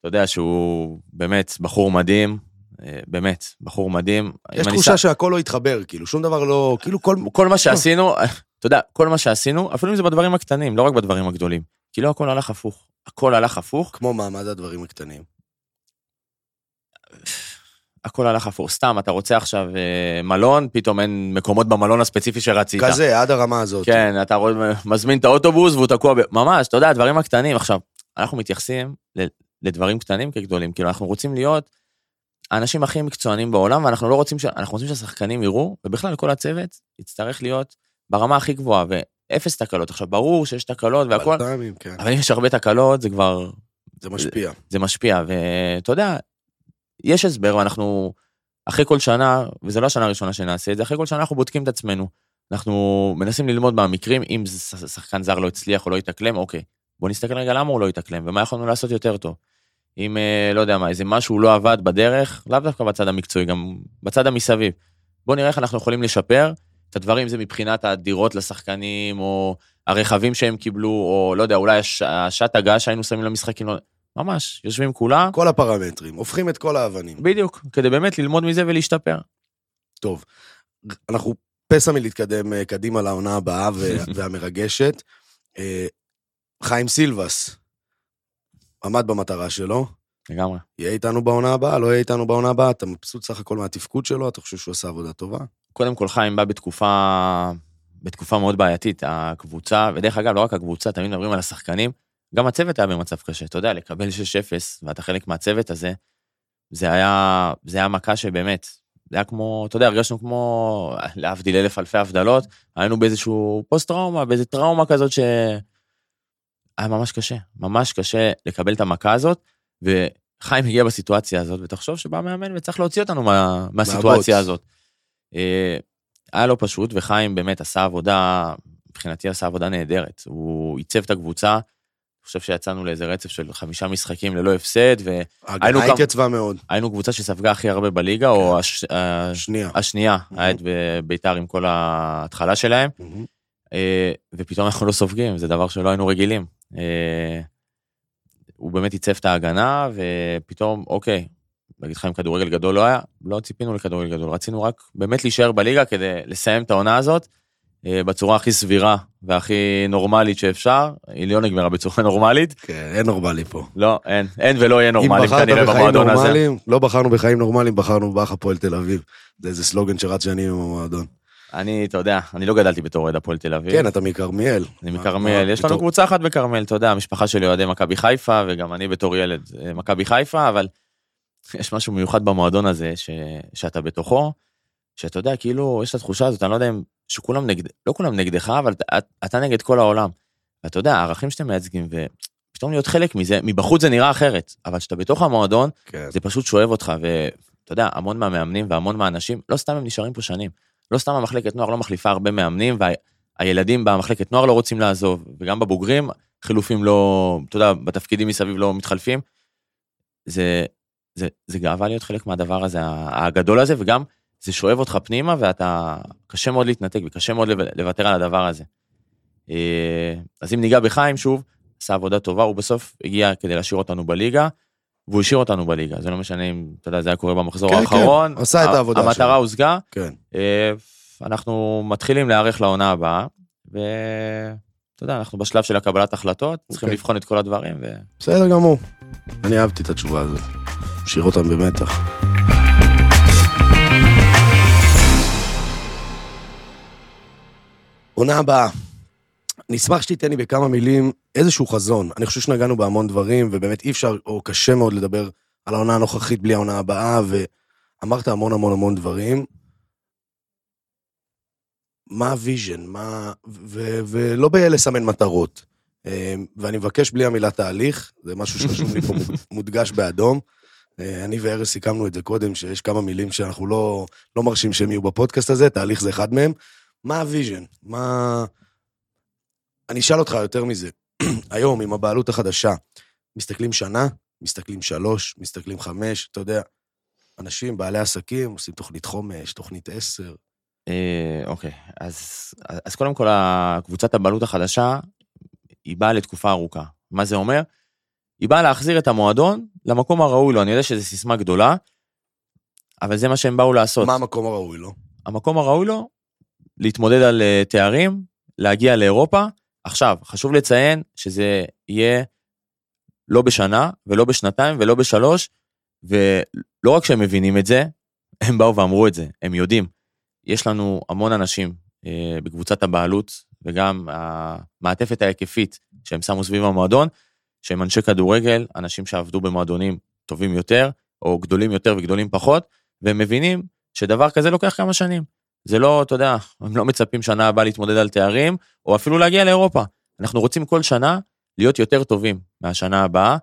[SPEAKER 2] אתה יודע שהוא באמת בחור מדהים, אה, באמת, בחור מדהים.
[SPEAKER 1] יש תחושה שהכל לא התחבר, כאילו, שום דבר לא, כאילו כל...
[SPEAKER 2] כל מה שעשינו, אתה יודע, כל מה שעשינו, אפילו אם זה בדברים הקטנים, לא רק בדברים הגדולים. כי לא הכל הלך הפוך. הכל הלך הפוך,
[SPEAKER 1] כמו מה, מה זה הדברים הקטנים?
[SPEAKER 2] הכל הלך הפוך. סתם, אתה רוצה עכשיו אה, מלון, פתאום אין מקומות במלון הספציפי שרצית.
[SPEAKER 1] כזה, עד הרמה הזאת.
[SPEAKER 2] כן, אתה מזמין את האוטובוס והוא תקוע, ב... ממש, אתה יודע, הדברים הקטנים. עכשיו, אנחנו מתייחסים ל- לדברים קטנים כגדולים, כאילו, אנחנו רוצים להיות האנשים הכי מקצוענים בעולם, ואנחנו לא רוצים, ש... אנחנו רוצים שהשחקנים יראו, ובכלל כל הצוות יצטרך להיות ברמה הכי גבוהה, ואפס תקלות. עכשיו, ברור שיש תקלות והכל,
[SPEAKER 1] בלת"מים, כן.
[SPEAKER 2] אבל אם יש הרבה תקלות, זה כבר,
[SPEAKER 1] זה משפיע.
[SPEAKER 2] זה משפיע, ואתה יודע, יש הסבר, ואנחנו, אחרי כל שנה, וזו לא השנה הראשונה שנעשה את זה, אחרי כל שנה אנחנו בודקים את עצמנו. אנחנו מנסים ללמוד מהמקרים, אם שחקן זר לא הצליח או לא התאקלם, אוקיי, בוא נסתכל רגע למה הוא לא התאקלם, ומה יכולנו לעשות יותר טוב. אם, אה, לא יודע מה, איזה משהו לא עבד בדרך, לאו דווקא בצד המקצועי, גם בצד המסביב. בוא נראה איך אנחנו יכולים לשפר את הדברים, זה מבחינת הדירות לשחקנים, או הרכבים שהם קיבלו, או לא יודע, אולי הש- השעת הגעה שהיינו שמים למשחקים, לא... ממש, יושבים כולם,
[SPEAKER 1] כל הפרמטרים, הופכים את כל האבנים.
[SPEAKER 2] בדיוק, כדי באמת ללמוד מזה ולהשתפר.
[SPEAKER 1] טוב, אנחנו פסע מלהתקדם אה, קדימה לעונה הבאה והמרגשת. אה, חיים סילבס, עמד במטרה שלו,
[SPEAKER 2] לגמרי.
[SPEAKER 1] יהיה איתנו בעונה הבאה, לא יהיה איתנו בעונה הבאה, אתה מבסוט סך הכל מהתפקוד שלו, אתה חושב שהוא עשה עבודה טובה?
[SPEAKER 2] קודם כל חיים בא בתקופה, בתקופה מאוד בעייתית, הקבוצה, ודרך אגב, לא רק הקבוצה, תמיד מדברים על השחקנים, גם הצוות היה במצב קשה, אתה יודע, לקבל 6-0, ואתה חלק מהצוות הזה, זה היה, זה היה מכה שבאמת, זה היה כמו, אתה יודע, הרגשנו כמו, להבדיל אלף אלפי הבדלות, היינו באיזשהו פוסט-טראומה, באיזו טראומה כזאת ש... היה ממש קשה, ממש קשה לקבל את המכה הזאת, וחיים הגיע בסיטואציה הזאת, ותחשוב שבא מאמן וצריך להוציא אותנו מה, מהסיטואציה
[SPEAKER 1] מהבוץ.
[SPEAKER 2] הזאת. אה, היה לא פשוט, וחיים באמת עשה עבודה, מבחינתי עשה עבודה נהדרת. הוא עיצב את הקבוצה, חושב שיצאנו לאיזה רצף של חמישה משחקים ללא הפסד, והיינו
[SPEAKER 1] ההגנה התייצבה מאוד.
[SPEAKER 2] קבוצה שספגה הכי הרבה בליגה, או הש... ה-
[SPEAKER 1] שנייה.
[SPEAKER 2] השנייה, היה את ביתר עם כל ההתחלה שלהם.
[SPEAKER 1] מהמם.
[SPEAKER 2] אה, ופתאום אנחנו לא סופגים, זה דבר שלא היינו רגילים. אה, הוא באמת עיצב את ההגנה, ופתאום, אוקיי, להגיד לך אם כדורגל גדול לא היה, לא ציפינו לכדורגל גדול, רצינו רק באמת להישאר בליגה כדי לסיים את העונה הזאת בצורה הכי סבירה והכי נורמלית שאפשר. היא לא נגמרה בצורה נורמלית.
[SPEAKER 1] כן, אין נורמלי פה.
[SPEAKER 2] לא, אין, אין ולא יהיה נורמלים
[SPEAKER 1] בחרת
[SPEAKER 2] כנראה במועדון הזה.
[SPEAKER 1] נורמליים, לא בחרנו בחיים נורמליים, בחרנו באח הפועל תל אביב. זה איזה סלוגן שרץ שנים עם המועדון.
[SPEAKER 2] אני, אתה יודע, אני לא גדלתי בתור אוהד הפועל תל אביב.
[SPEAKER 1] כן, אתה מכרמיאל.
[SPEAKER 2] אני מכרמיאל, יש לנו
[SPEAKER 1] בתור-
[SPEAKER 2] קבוצה אחת בכרמיאל, אתה יודע, המשפחה שלי אוהדי מכבי חיפה, וגם אני בתור ילד אה, מכבי חיפה, אבל יש משהו מיוחד במועדון הזה, ש... שאתה בתוכו, שאתה יודע, כאילו, יש את התחושה הזאת, אני לא יודע אם, שכולם נגד, לא כולם נגדך, אבל אתה, אתה נגד כל העולם. ואתה יודע, הערכים שאתם מייצגים, ופתאום להיות חלק מזה, מבחוץ זה נראה אחרת, אבל כשאתה בתוך המועדון,
[SPEAKER 1] כן.
[SPEAKER 2] זה פשוט שואב אותך, ואתה יודע, המון מהמאמנים והמון מהאנשים, לא סתם הם נשארים פה שנים. לא סתם המחלקת נוער לא מחליפה הרבה מאמנים, והילדים במחלקת נוער לא רוצים לעזוב, וגם בבוגרים, חילופים לא, אתה יודע, בתפקידים מסביב לא מתחלפים. זה, זה, זה גאווה להיות חלק מהדבר הזה, הגדול הזה, וגם זה שואב אותך פנימה, ואתה, קשה מאוד להתנתק, וקשה מאוד לוותר על הדבר הזה. אה, אז אם ניגע בחיים שוב, עשה עבודה טובה, הוא בסוף הגיע כדי להשאיר אותנו בליגה, והוא השאיר אותנו בליגה, זה לא משנה אם, אתה יודע, זה היה קורה במחזור
[SPEAKER 1] כן,
[SPEAKER 2] האחרון.
[SPEAKER 1] כן, עשה את העבודה שלו.
[SPEAKER 2] המטרה הושגה,
[SPEAKER 1] כן.
[SPEAKER 2] אה, אנחנו מתחילים להיערך לעונה הבאה, ואתה יודע, אנחנו בשלב של הקבלת החלטות, צריכים
[SPEAKER 1] אוקיי.
[SPEAKER 2] לבחון את כל הדברים, ו...
[SPEAKER 1] בסדר גמור. אני אהבתי את התשובה הזאת. משאיר אותם במתח. עונה הבאה. נשמח שתיתן לי בכמה מילים איזשהו חזון. אני חושב שנגענו בהמון דברים, ובאמת אי אפשר, או קשה מאוד לדבר על העונה הנוכחית בלי העונה הבאה, ואמרת המון המון המון דברים. מה ה vision? מה... ו- ולא בלסמן מטרות. אה, ואני מבקש בלי המילה תהליך, זה משהו שרשום לי פה מוד- מודגש באדום. אה, אני וארז סיכמנו את זה קודם, שיש כמה מילים שאנחנו לא, לא מרשים שהם יהיו בפודקאסט הזה, תהליך זה אחד מהם. מה ה vision? מה... אני אשאל אותך יותר מזה. היום, עם הבעלות החדשה, מסתכלים שנה, מסתכלים שלוש, מסתכלים חמש, אתה יודע, אנשים, בעלי עסקים, עושים תוכנית חומש, תוכנית עשר.
[SPEAKER 2] אה, אוקיי, אז, אז קודם כל, הקבוצת הבעלות החדשה, היא באה לתקופה ארוכה. מה זה אומר? היא באה להחזיר את המועדון למקום הראוי לו. אני יודע שזו סיסמה גדולה, אבל זה מה שהם באו לעשות.
[SPEAKER 1] מה המקום הראוי לו?
[SPEAKER 2] המקום הראוי לו, להתמודד על אה, תארים, להגיע לאירופה. עכשיו, חשוב לציין שזה יהיה לא בשנה, ולא בשנתיים, ולא בשלוש, ולא רק שהם מבינים את זה, הם באו ואמרו את זה, הם יודעים. יש לנו המון אנשים אה, בקבוצת הבעלות, וגם המעטפת ההיקפית שהם שמו סביב המועדון, שהם אנשי כדורגל, אנשים שעבדו במועדונים טובים יותר, או גדולים יותר וגדולים פחות, והם מבינים שדבר כזה לוקח כמה שנים. זה לא, אתה יודע, הם לא מצפים שנה הבאה להתמודד על תארים, או אפילו להגיע לאירופה. אנחנו רוצים כל שנה להיות יותר טובים מהשנה הבאה,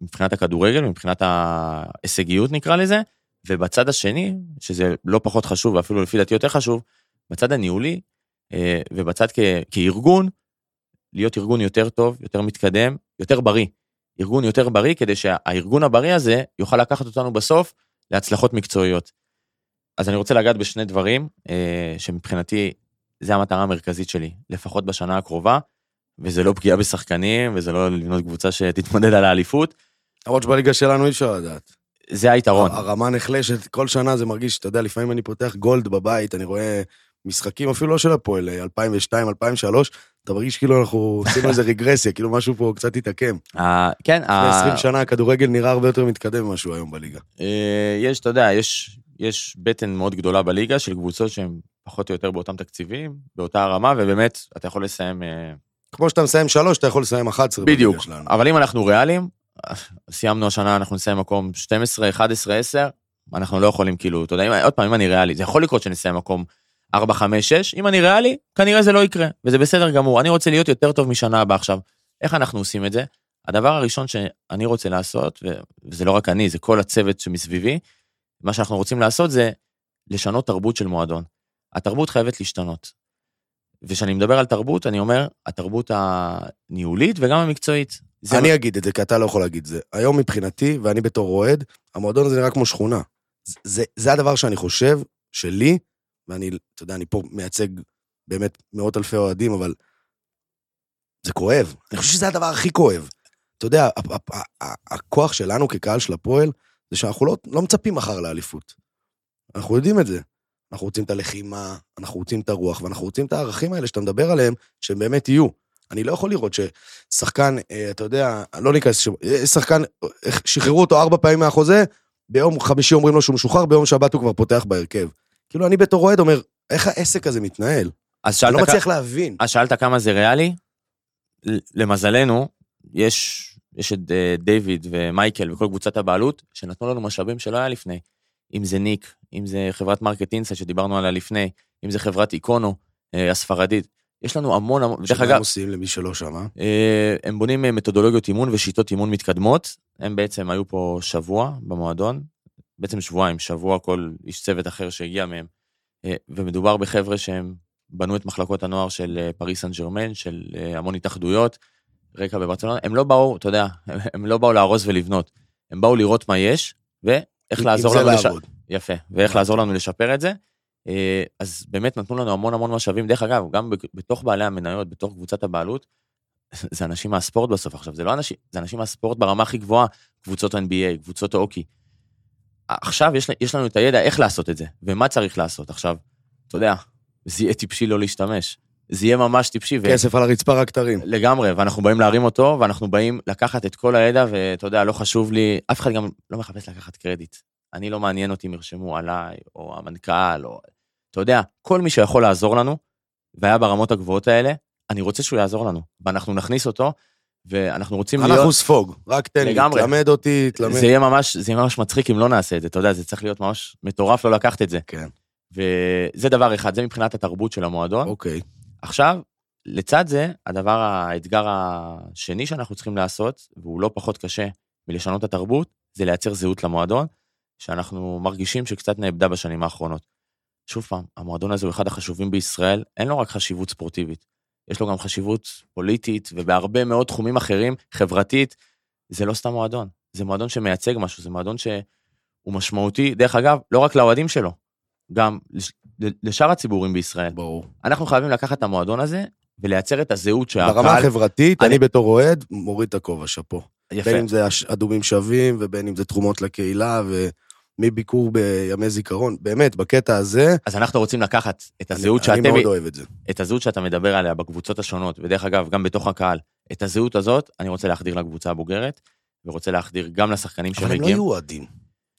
[SPEAKER 2] מבחינת הכדורגל, מבחינת ההישגיות נקרא לזה, ובצד השני, שזה לא פחות חשוב, ואפילו לפי דעתי יותר חשוב, בצד הניהולי, אה, ובצד כ- כארגון, להיות ארגון יותר טוב, יותר מתקדם, יותר בריא. ארגון יותר בריא, כדי שהארגון הבריא הזה יוכל לקחת אותנו בסוף להצלחות מקצועיות. אז אני רוצה לגעת בשני דברים, אה, שמבחינתי, זה המטרה המרכזית שלי, לפחות בשנה הקרובה, וזה לא פגיעה בשחקנים, וזה לא לבנות קבוצה שתתמודד על האליפות,
[SPEAKER 1] למרות שבליגה שלנו אי אפשר לדעת.
[SPEAKER 2] זה היתרון.
[SPEAKER 1] הרמה נחלשת, כל שנה זה מרגיש, אתה יודע, לפעמים אני פותח גולד בבית, אני רואה משחקים, אפילו לא של הפועל, 2002, 2003, אתה מרגיש כאילו אנחנו עשינו איזה רגרסיה, כאילו משהו פה קצת התעקם.
[SPEAKER 2] אה, כן,
[SPEAKER 1] לפני
[SPEAKER 2] אה,
[SPEAKER 1] 20 שנה הכדורגל נראה הרבה יותר מתקדם ממה שהוא היום בליגה.
[SPEAKER 2] אה, יש, אתה יודע, יש, יש בטן מאוד גדולה בליגה של קבוצות שהן פחות או יותר באותם תקציבים, באותה רמה, ובאמת, אתה יכול לסיים... אה,
[SPEAKER 1] כמו שאתה מסיים שלוש, אתה יכול לסיים 11
[SPEAKER 2] בדיוק. אבל אם אנחנו ריאליים, סיימנו השנה, אנחנו נסיים מקום 12, 11, 10, אנחנו לא יכולים כאילו, אתה יודע, עוד פעם, אם אני ריאלי, זה יכול לקרות שנסיים מקום 4, 5, 6, אם אני ריאלי, כנראה זה לא יקרה, וזה בסדר גמור. אני רוצה להיות יותר טוב משנה הבאה עכשיו. איך אנחנו עושים את זה? הדבר הראשון שאני רוצה לעשות, וזה לא רק אני, זה כל הצוות שמסביבי, מה שאנחנו רוצים לעשות זה לשנות תרבות של מועדון. התרבות חייבת להשתנות. וכשאני מדבר על תרבות, אני אומר, התרבות הניהולית וגם המקצועית.
[SPEAKER 1] אני
[SPEAKER 2] מה-
[SPEAKER 1] אגיד את זה, כי אתה לא יכול להגיד את זה. היום מבחינתי, ואני בתור אוהד, המועדון הזה נראה כמו שכונה. זה- זה, זה הדבר שאני חושב, שלי, ואני, אתה יודע, אני פה מייצג באמת מאות אלפי אוהדים, אבל זה כואב. אני חושב שזה הדבר הכי כואב. אתה יודע, הכוח שלנו כקהל של הפועל, זה שאנחנו לא, לא מצפים מחר לאליפות. אנחנו יודעים את זה. אנחנו רוצים את הלחימה, אנחנו רוצים את הרוח, ואנחנו רוצים את הערכים האלה שאתה מדבר עליהם, שהם באמת יהיו. אני לא יכול לראות ששחקן, אה, אתה יודע, לא ניכנס, אה, שחקן, אה, שחררו אותו ארבע פעמים מהחוזה, ביום חמישי אומרים לו שהוא משוחרר, ביום שבת הוא כבר פותח בהרכב. כאילו, אני בתור אוהד אומר, איך העסק הזה מתנהל?
[SPEAKER 2] אז
[SPEAKER 1] אני
[SPEAKER 2] שאלת,
[SPEAKER 1] לא
[SPEAKER 2] כ-
[SPEAKER 1] מצליח להבין.
[SPEAKER 2] אז שאלת כמה זה ריאלי? למזלנו, יש, יש את אה, דיוויד ומייקל וכל קבוצת הבעלות, שנתנו לנו משאבים שלא היה לפני. אם זה ניק, אם זה חברת Market Insight שדיברנו עליה לפני, אם זה חברת איקונו אה, הספרדית. יש לנו המון המון, דרך
[SPEAKER 1] שמה הם
[SPEAKER 2] אגב,
[SPEAKER 1] עושים למי שלא שמע?
[SPEAKER 2] אה, הם בונים מתודולוגיות אימון ושיטות אימון מתקדמות. הם בעצם היו פה שבוע במועדון, בעצם שבועיים, שבוע כל איש צוות אחר שהגיע מהם. ומדובר בחבר'ה שהם בנו את מחלקות הנוער של פריז סן ז'רמן, של המון התאחדויות, רקע בברצלונה. הם לא באו, אתה יודע, הם לא באו להרוס ולבנות. הם באו לראות מה יש, ואיך לעזור לנו לש... יפה, ואיך לעזור לנו לשפר את זה. אה, אז באמת נתנו לנו המון המון משאבים. דרך אגב, גם בתוך בעלי המניות, בתוך קבוצת הבעלות, זה אנשים מהספורט בסוף עכשיו, זה לא אנשים, זה אנשים מהספורט ברמה הכי גבוהה, קבוצות NBA, קבוצות האוקי. עכשיו יש, יש לנו את הידע איך לעשות את זה, ומה צריך לעשות. עכשיו, אתה יודע, זה יהיה טיפשי לא להשתמש. זה יהיה ממש טיפשי. ו-
[SPEAKER 1] כסף על הרצפה רק תרים.
[SPEAKER 2] לגמרי, ואנחנו באים להרים אותו, ואנחנו באים לקחת את כל הידע, ואתה יודע, לא חשוב לי, אף אחד גם לא מחפש לקחת קרדיט. אני לא מעניין אותי אם ירשמו עליי, או המנכ"ל, או... אתה יודע, כל מי שיכול לעזור לנו, והיה ברמות הגבוהות האלה, אני רוצה שהוא יעזור לנו, ואנחנו נכניס אותו, ואנחנו רוצים להיות...
[SPEAKER 1] אנחנו ספוג, רק תן לי,
[SPEAKER 2] לגמרי.
[SPEAKER 1] תלמד אותי, תלמד.
[SPEAKER 2] זה יהיה ממש, זה יהיה ממש מצחיק אם לא נעשה את זה, אתה יודע, זה צריך להיות ממש מטורף לא לקחת את זה.
[SPEAKER 1] כן,
[SPEAKER 2] וזה דבר אחד, זה מבחינת התרבות של המועדון.
[SPEAKER 1] אוקיי.
[SPEAKER 2] עכשיו, לצד זה, הדבר, האתגר השני שאנחנו צריכים לעשות, והוא לא פחות קשה מלשנות התרבות, זה לייצר זהות למועדון, שאנחנו מרגישים שקצת נאבדה בשנים האחרונות. שוב פעם, המועדון הזה הוא אחד החשובים בישראל, אין לו רק חשיבות ספורטיבית, יש לו גם חשיבות פוליטית, ובהרבה מאוד תחומים אחרים, חברתית, זה לא סתם מועדון, זה מועדון שמייצג משהו, זה מועדון שהוא משמעותי, דרך אגב, לא רק לאוהדים שלו, גם לשאר הציבורים בישראל.
[SPEAKER 1] ברור.
[SPEAKER 2] אנחנו חייבים לקחת את המועדון הזה ולייצר את הזהות
[SPEAKER 1] ברמה
[SPEAKER 2] שהקהל...
[SPEAKER 1] החברתית,
[SPEAKER 2] אני-
[SPEAKER 1] אני בתור אוהד, מוריד את הכובע, שאפו.
[SPEAKER 2] יפה.
[SPEAKER 1] בין אם זה אדומים שווים, ובין אם זה תרומות לקהילה, ומביקור בימי זיכרון. באמת, בקטע הזה,
[SPEAKER 2] אז אנחנו רוצים לקחת את
[SPEAKER 1] אני-
[SPEAKER 2] הזהות
[SPEAKER 1] אני
[SPEAKER 2] שאתם...
[SPEAKER 1] מאוד אוהב את זה.
[SPEAKER 2] את הזהות שאתה מדבר עליה בקבוצות השונות, ודרך אגב, גם בתוך הקהל, את הזהות הזאת אני רוצה להחדיר לקבוצה הבוגרת, ורוצה להחדיר גם לשחקנים
[SPEAKER 1] אבל הם לא
[SPEAKER 2] שמגיעים.
[SPEAKER 1] יהיו אוהדים.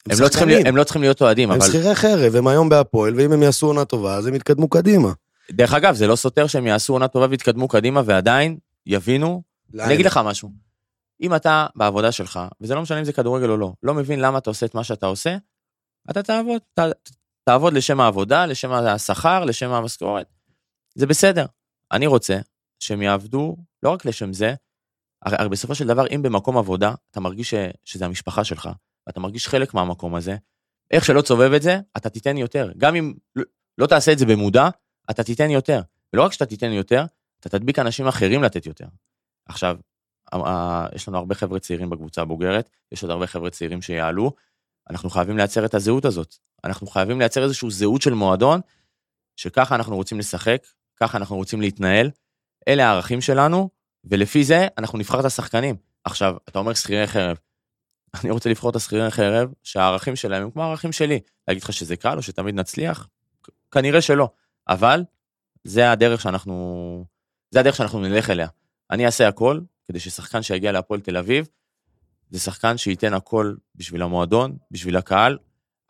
[SPEAKER 2] הם לא צריכים הם לא צריכים להיות אוהדים,
[SPEAKER 1] הם
[SPEAKER 2] אבל
[SPEAKER 1] שכירי חרב, הם היום בהפועל, ואם הם יעשו עונה טובה, אז הם יתקדמו קדימה.
[SPEAKER 2] דרך אגב, זה לא סותר שהם יעשו עונה טובה ויתקדמו קדימה, ועדיין יבינו אני אגיד לך משהו. אם אתה בעבודה שלך, וזה לא משנה אם זה כדורגל או לא, לא מבין למה אתה עושה את מה שאתה עושה, אתה תעבוד. ת, תעבוד לשם העבודה, לשם השכר, לשם המשכורת. זה בסדר. אני רוצה שהם יעבדו לא רק לשם זה, הרי בסופו של דבר, אם במקום עבודה אתה מרגיש ש, שזה המשפחה שלך, ואתה מרגיש חלק מהמקום הזה, איך שלא תסובב את זה, אתה תיתן יותר. גם אם לא, תעשה את זה במודע, אתה תיתן יותר. ולא רק שאתה תיתן יותר, אתה תדביק אנשים אחרים לתת יותר. עכשיו, יש לנו הרבה חבר'ה צעירים בקבוצה הבוגרת, יש עוד הרבה חבר'ה צעירים שיעלו, אנחנו חייבים לייצר את הזהות הזאת. אנחנו חייבים לייצר איזושהי זהות של מועדון, שככה אנחנו רוצים לשחק, ככה אנחנו רוצים להתנהל, אלה הערכים שלנו, ולפי זה אנחנו נבחר את השחקנים. עכשיו, אתה אומר שכירי חרב. אני רוצה לבחור את השכירי חרב, שהערכים שלהם הם כמו הערכים שלי. להגיד לך שזה קל או שתמיד נצליח? כנראה שלא. אבל זה הדרך שאנחנו זה הדרך שאנחנו נלך אליה. אני אעשה הכל כדי ששחקן שיגיע להפועל תל אביב, זה שחקן שייתן הכל בשביל המועדון, בשביל הקהל.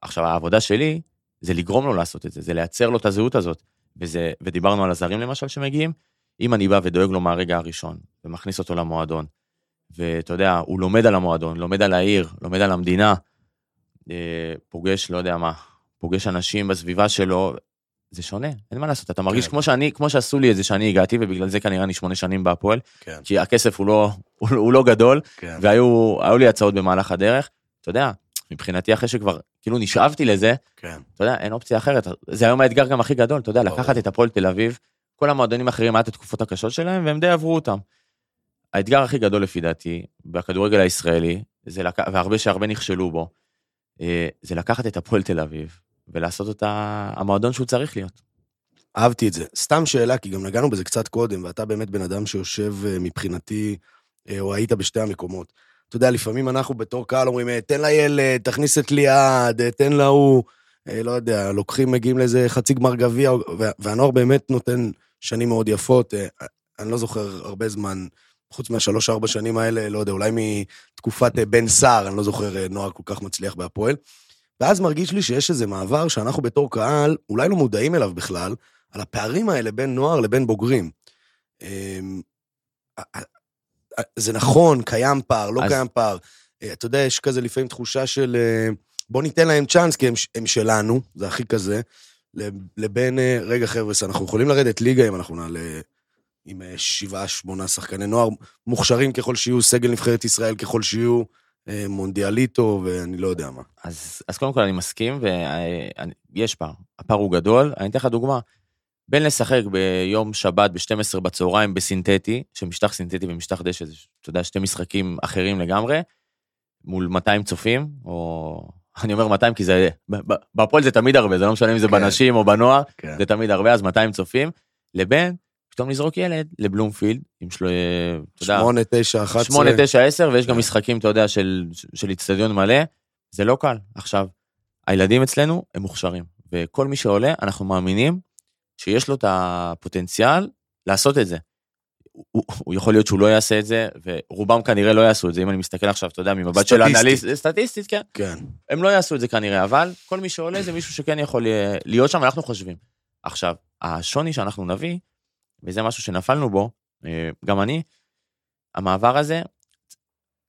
[SPEAKER 2] עכשיו, העבודה שלי זה לגרום לו לעשות את זה, זה לייצר לו את הזהות הזאת. וזה, ודיברנו על הזרים למשל שמגיעים, אם אני בא ודואג לו מהרגע הראשון, ומכניס אותו למועדון, ואתה יודע, הוא לומד על המועדון, לומד על העיר, לומד על המדינה, אה, פוגש, לא יודע מה, פוגש אנשים בסביבה שלו, זה שונה, אין מה לעשות, אתה מרגיש
[SPEAKER 1] כן.
[SPEAKER 2] כמו שאני, כמו שעשו לי את זה שאני הגעתי, ובגלל זה כנראה אני שמונה שנים בהפועל,
[SPEAKER 1] כן,
[SPEAKER 2] כי הכסף הוא לא, הוא, הוא לא גדול,
[SPEAKER 1] כן.
[SPEAKER 2] והיו היו לי הצעות במהלך הדרך, אתה יודע, מבחינתי אחרי שכבר כאילו נשאבתי לזה,
[SPEAKER 1] כן.
[SPEAKER 2] אתה יודע, אין אופציה אחרת. זה היום האתגר גם הכי גדול, אתה יודע. לקחת את הפועל תל אביב, כל המועדונים האחרים היה את התקופות הקשות שלהם, והם די עברו אותם. האתגר הכי גדול לפי דעתי, בכדורגל הישראלי, זה לק... והרבה שהרבה נכשלו בו, אה, זה לקחת את הפועל תל אביב, ולעשות אותה המועדון שהוא צריך להיות.
[SPEAKER 1] אהבתי את זה. סתם שאלה, כי גם נגענו בזה קצת קודם, ואתה באמת בן אדם שיושב אה, מבחינתי, אה, או היית בשתי המקומות. אתה יודע, לפעמים אנחנו בתור קהל אומרים, תן לילד, תכניס את ליעד, תן להוא, לא יודע, לוקחים, מגיעים לאיזה חצי גמר גביע, וה- והנוער באמת נותן שנים מאוד יפות. אני לא זוכר הרבה זמן, חוץ מהשלוש-ארבע שנים האלה, לא יודע, אולי מתקופת אה, בן סער, אני לא זוכר אה, נוער כל כך מצליח בהפועל. ואז מרגיש לי שיש איזה מעבר שאנחנו בתור קהל אולי לא מודעים אליו בכלל, על הפערים האלה בין נוער לבין בוגרים. אמ, זה נכון, קיים פער, לא
[SPEAKER 2] אז-
[SPEAKER 1] קיים פער. אה, אתה יודע, יש כזה לפעמים תחושה של בוא ניתן להם צ'אנס, כי הם, הם שלנו, זה הכי כזה, לב- לבין, רגע חבר'ה, אנחנו יכולים לרדת ליגה אם אנחנו נעלה עם אה, שבעה, שמונה שחקני נוער, מוכשרים ככל שיהיו, סגל נבחרת ישראל ככל שיהיו, אה, מונדיאליטו, ואני לא יודע מה.
[SPEAKER 2] אז, אז קודם כל אני מסכים, ויש פער. הפער הוא גדול. אני אתן לך דוגמה. בין לשחק ביום שבת ב-12 בצהריים בסינתטי, שמשטח סינתטי ומשטח דשא, זה, אתה יודע, שתי משחקים אחרים לגמרי, מול 200 צופים, או... אני אומר 200 כי זה... בהפועל זה תמיד הרבה, זה לא משנה אם זה
[SPEAKER 1] כן.
[SPEAKER 2] בנשים או בנוער,
[SPEAKER 1] כן.
[SPEAKER 2] זה תמיד הרבה, אז 200 צופים, לבין פתאום לזרוק ילד לבלומפילד, עם שלו... אתה יודע,
[SPEAKER 1] שמונה, תשע, אחת עשרה.
[SPEAKER 2] 8, 9, 10, ויש גם
[SPEAKER 1] כן.
[SPEAKER 2] משחקים, אתה יודע, של, איצטדיון מלא, זה לא קל. עכשיו, הילדים אצלנו הם מוכשרים, וכל מי שעולה, אנחנו מאמינים שיש לו את הפוטנציאל לעשות את זה. הוא, הוא יכול להיות שהוא לא יעשה את זה, ורובם כנראה לא יעשו את זה, אם אני מסתכל עכשיו, אתה יודע, ממבט של. אנליסט, סטטיסטית, כן,
[SPEAKER 1] כן.
[SPEAKER 2] הם לא יעשו את זה כנראה, אבל כל מי שעולה זה מישהו שכן יכול אה, להיות שם, אנחנו חושבים. עכשיו, השוני שאנחנו נביא, וזה משהו שנפלנו בו, אה, גם אני, המעבר הזה,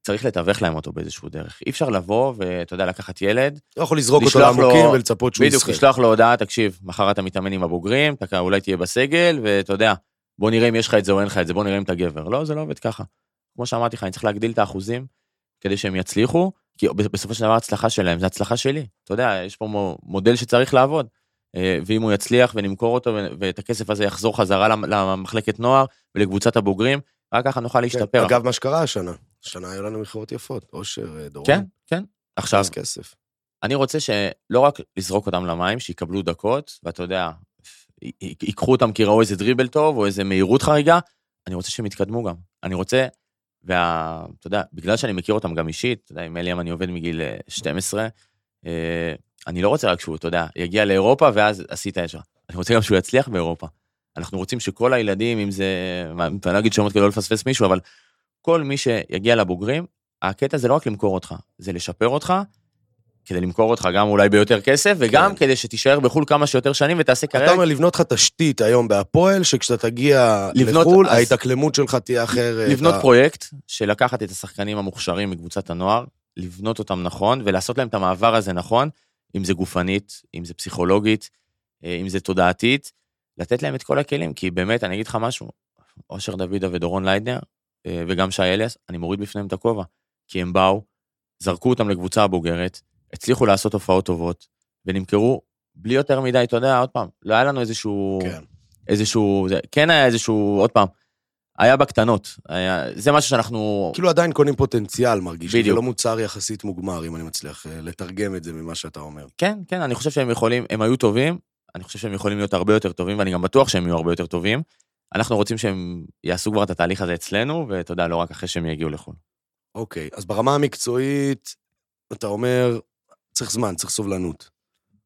[SPEAKER 2] צריך לתווך להם אותו באיזשהו דרך. אי אפשר לבוא ואתה יודע, לקחת ילד,
[SPEAKER 1] לא יכול לזרוק אותו
[SPEAKER 2] לשלוח לו-
[SPEAKER 1] לעמוקים ולצפות שהוא
[SPEAKER 2] בדיוק,
[SPEAKER 1] ישחק.
[SPEAKER 2] לשלוח לו הודעה, תקשיב, מחר אתה מתאמן עם הבוגרים, אתה אולי תהיה בסגל, ואתה יודע, בוא נראה אם יש לך את זה או אין לך את זה, בוא נראה אם אתה גבר. לא, זה לא עובד ככה. כמו שאמרתי לך, אני צריך להגדיל את האחוזים כדי שהם יצליחו, כי בסופו של דבר ההצלחה שלהם זה הצלחה שלי. אתה יודע, יש פה מו- מודל שצריך לעבוד. אה, ואם הוא יצליח ונמכור אותו ואת הכסף הזה יחזור חזרה למ- למחלקת נוער ולקבוצת הבוגרים, רק ככה נוכל להשתפר.
[SPEAKER 1] כן, אגב, מה שקרה השנה, השנה היו לנו מכירות יפות, אושר, אה, דורון.
[SPEAKER 2] כן, כן. עכשיו,
[SPEAKER 1] כסף.
[SPEAKER 2] אני רוצה שלא רק לזרוק אותם למים, שיקבלו דקות, ואתה יודע, ייקחו אותם כי ראו איזה דריבל טוב או איזה מהירות חריגה, אני רוצה שהם יתקדמו גם. אני רוצה, ואתה יודע, בגלל שאני מכיר אותם גם אישית, אתה יודע, עם אליאם אני עובד מגיל אה, 12, אה, אני לא רוצה רק שהוא, אתה יודע, יגיע לאירופה ואז עשית ישר. אני רוצה גם שהוא יצליח באירופה. אנחנו רוצים שכל הילדים, אם זה, אני לא אגיד שמות כדי לא לפספס מישהו, אבל כל מי שיגיע לבוגרים, הקטע זה לא רק למכור אותך, זה לשפר אותך, כדי למכור אותך גם אולי ביותר כסף, וגם
[SPEAKER 1] כן.
[SPEAKER 2] כדי שתישאר בחו"ל כמה שיותר שנים ותעשה
[SPEAKER 1] אתה
[SPEAKER 2] קריירה.
[SPEAKER 1] אומר לבנות לך תשתית היום בהפועל, שכשאתה תגיע
[SPEAKER 2] לבנות-
[SPEAKER 1] לחו"ל,
[SPEAKER 2] אז-
[SPEAKER 1] ההתאקלמות שלך תהיה אחרת.
[SPEAKER 2] לבנות
[SPEAKER 1] אתה-
[SPEAKER 2] פרויקט של לקחת את השחקנים המוכשרים מקבוצת הנוער, לבנות אותם נכון, ולעשות להם את המעבר הזה נכון, אם זה גופנית, אם זה פסיכולוגית, אה, אם זה תודעתית, לתת להם את כל הכלים, כי באמת, אני אגיד לך משהו, אושר דוידה ודורון ליידנר, אה, וגם שי אליאס, אני מוריד בפניהם את הכובע, כי הם באו, זרקו אותם לקבוצה הבוגרת, הצליחו לעשות הופעות טובות, ונמכרו בלי יותר מדי, אתה יודע, עוד פעם, לא היה לנו איזשהו...
[SPEAKER 1] כן.
[SPEAKER 2] איזשהו, זה, כן היה איזשהו, עוד פעם, היה בקטנות, היה, זה משהו שאנחנו,
[SPEAKER 1] כאילו עדיין קונים פוטנציאל, מרגיש. לי. זה
[SPEAKER 2] בדיוק.
[SPEAKER 1] לא מוצר יחסית מוגמר, אם אני מצליח אה, לתרגם את זה ממה שאתה אומר.
[SPEAKER 2] כן, כן, אני חושב שהם יכולים, הם היו טובים, אני חושב שהם יכולים להיות הרבה יותר טובים, ואני גם בטוח שהם יהיו הרבה יותר טובים. אנחנו רוצים שהם יעשו כבר את התהליך הזה אצלנו, ואתה יודע, לא רק אחרי שהם יגיעו לחו"ל.
[SPEAKER 1] אוקיי, אז ברמה המקצועית, אתה אומר, צריך זמן, צריך סובלנות.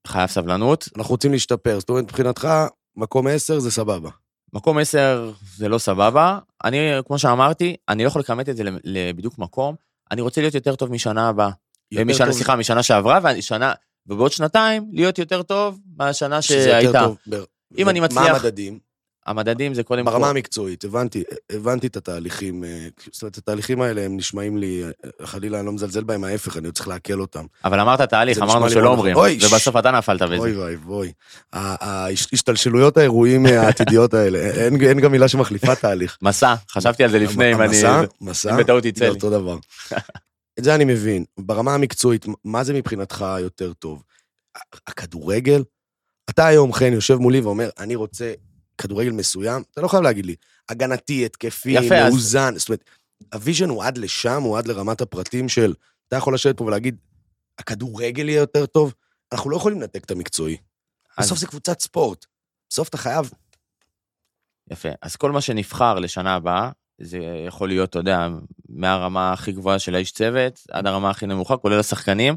[SPEAKER 2] חייב סבלנות,
[SPEAKER 1] אנחנו רוצים להשתפר, זאת אומרת, מבחינתך, מקום 10 זה סבבה.
[SPEAKER 2] מקום 10 זה לא סבבה. אני, כמו שאמרתי, אני לא יכול לכמת את זה לבדיוק מקום. אני רוצה להיות יותר טוב משנה הבאה. משנה,
[SPEAKER 1] טוב-
[SPEAKER 2] סליחה, משנה שעברה, ושנה, ובעוד שנתיים להיות יותר טוב מהשנה
[SPEAKER 1] שזה יותר
[SPEAKER 2] שהייתה.
[SPEAKER 1] טוב.
[SPEAKER 2] אם אני
[SPEAKER 1] מה
[SPEAKER 2] מצליח-
[SPEAKER 1] המדדים?
[SPEAKER 2] המדדים זה קודם
[SPEAKER 1] ברמה
[SPEAKER 2] כל...
[SPEAKER 1] המקצועית, הבנתי, הבנתי את התהליכים, אה, זאת אומרת, התהליכים האלה הם נשמעים לי, אה, חלילה אני לא מזלזל בהם, ההפך, אני עוד צריך לעכל אותם.
[SPEAKER 2] אבל אמרת תהליך, אמרנו שלא אומרים, ובסוף אתה נפלת בזה.
[SPEAKER 1] אוי ואי ואי. ההשתלשלויות האירועים העתידיות האלה, אין גם מילה שמחליפה תהליך.
[SPEAKER 2] מסע, חשבתי על זה לפני, אם אני...
[SPEAKER 1] מסע, מסע, זה. אותו דבר. את זה אני מבין. ברמה המקצועית, מה זה מבחינתך יותר טוב? הכדורגל? אתה היום, חן, יושב מולי ואומר, אני רוצה כדורגל מסוים, אתה לא חייב להגיד לי. הגנתי, התקפי,
[SPEAKER 2] יפה, אז-
[SPEAKER 1] מאוזן. זאת אומרת, ה vision הוא עד לשם, הוא עד לרמת הפרטים של, אתה יכול לשבת פה ולהגיד, הכדורגל יהיה יותר טוב? אנחנו לא יכולים לנתק את המקצועי.
[SPEAKER 2] אז-
[SPEAKER 1] בסוף זה קבוצת ספורט. בסוף אתה חייב...
[SPEAKER 2] יפה. אז כל מה שנבחר לשנה הבאה, זה יכול להיות, אתה יודע, מהרמה הכי גבוהה של האיש צוות, עד הרמה הכי נמוכה, כולל השחקנים.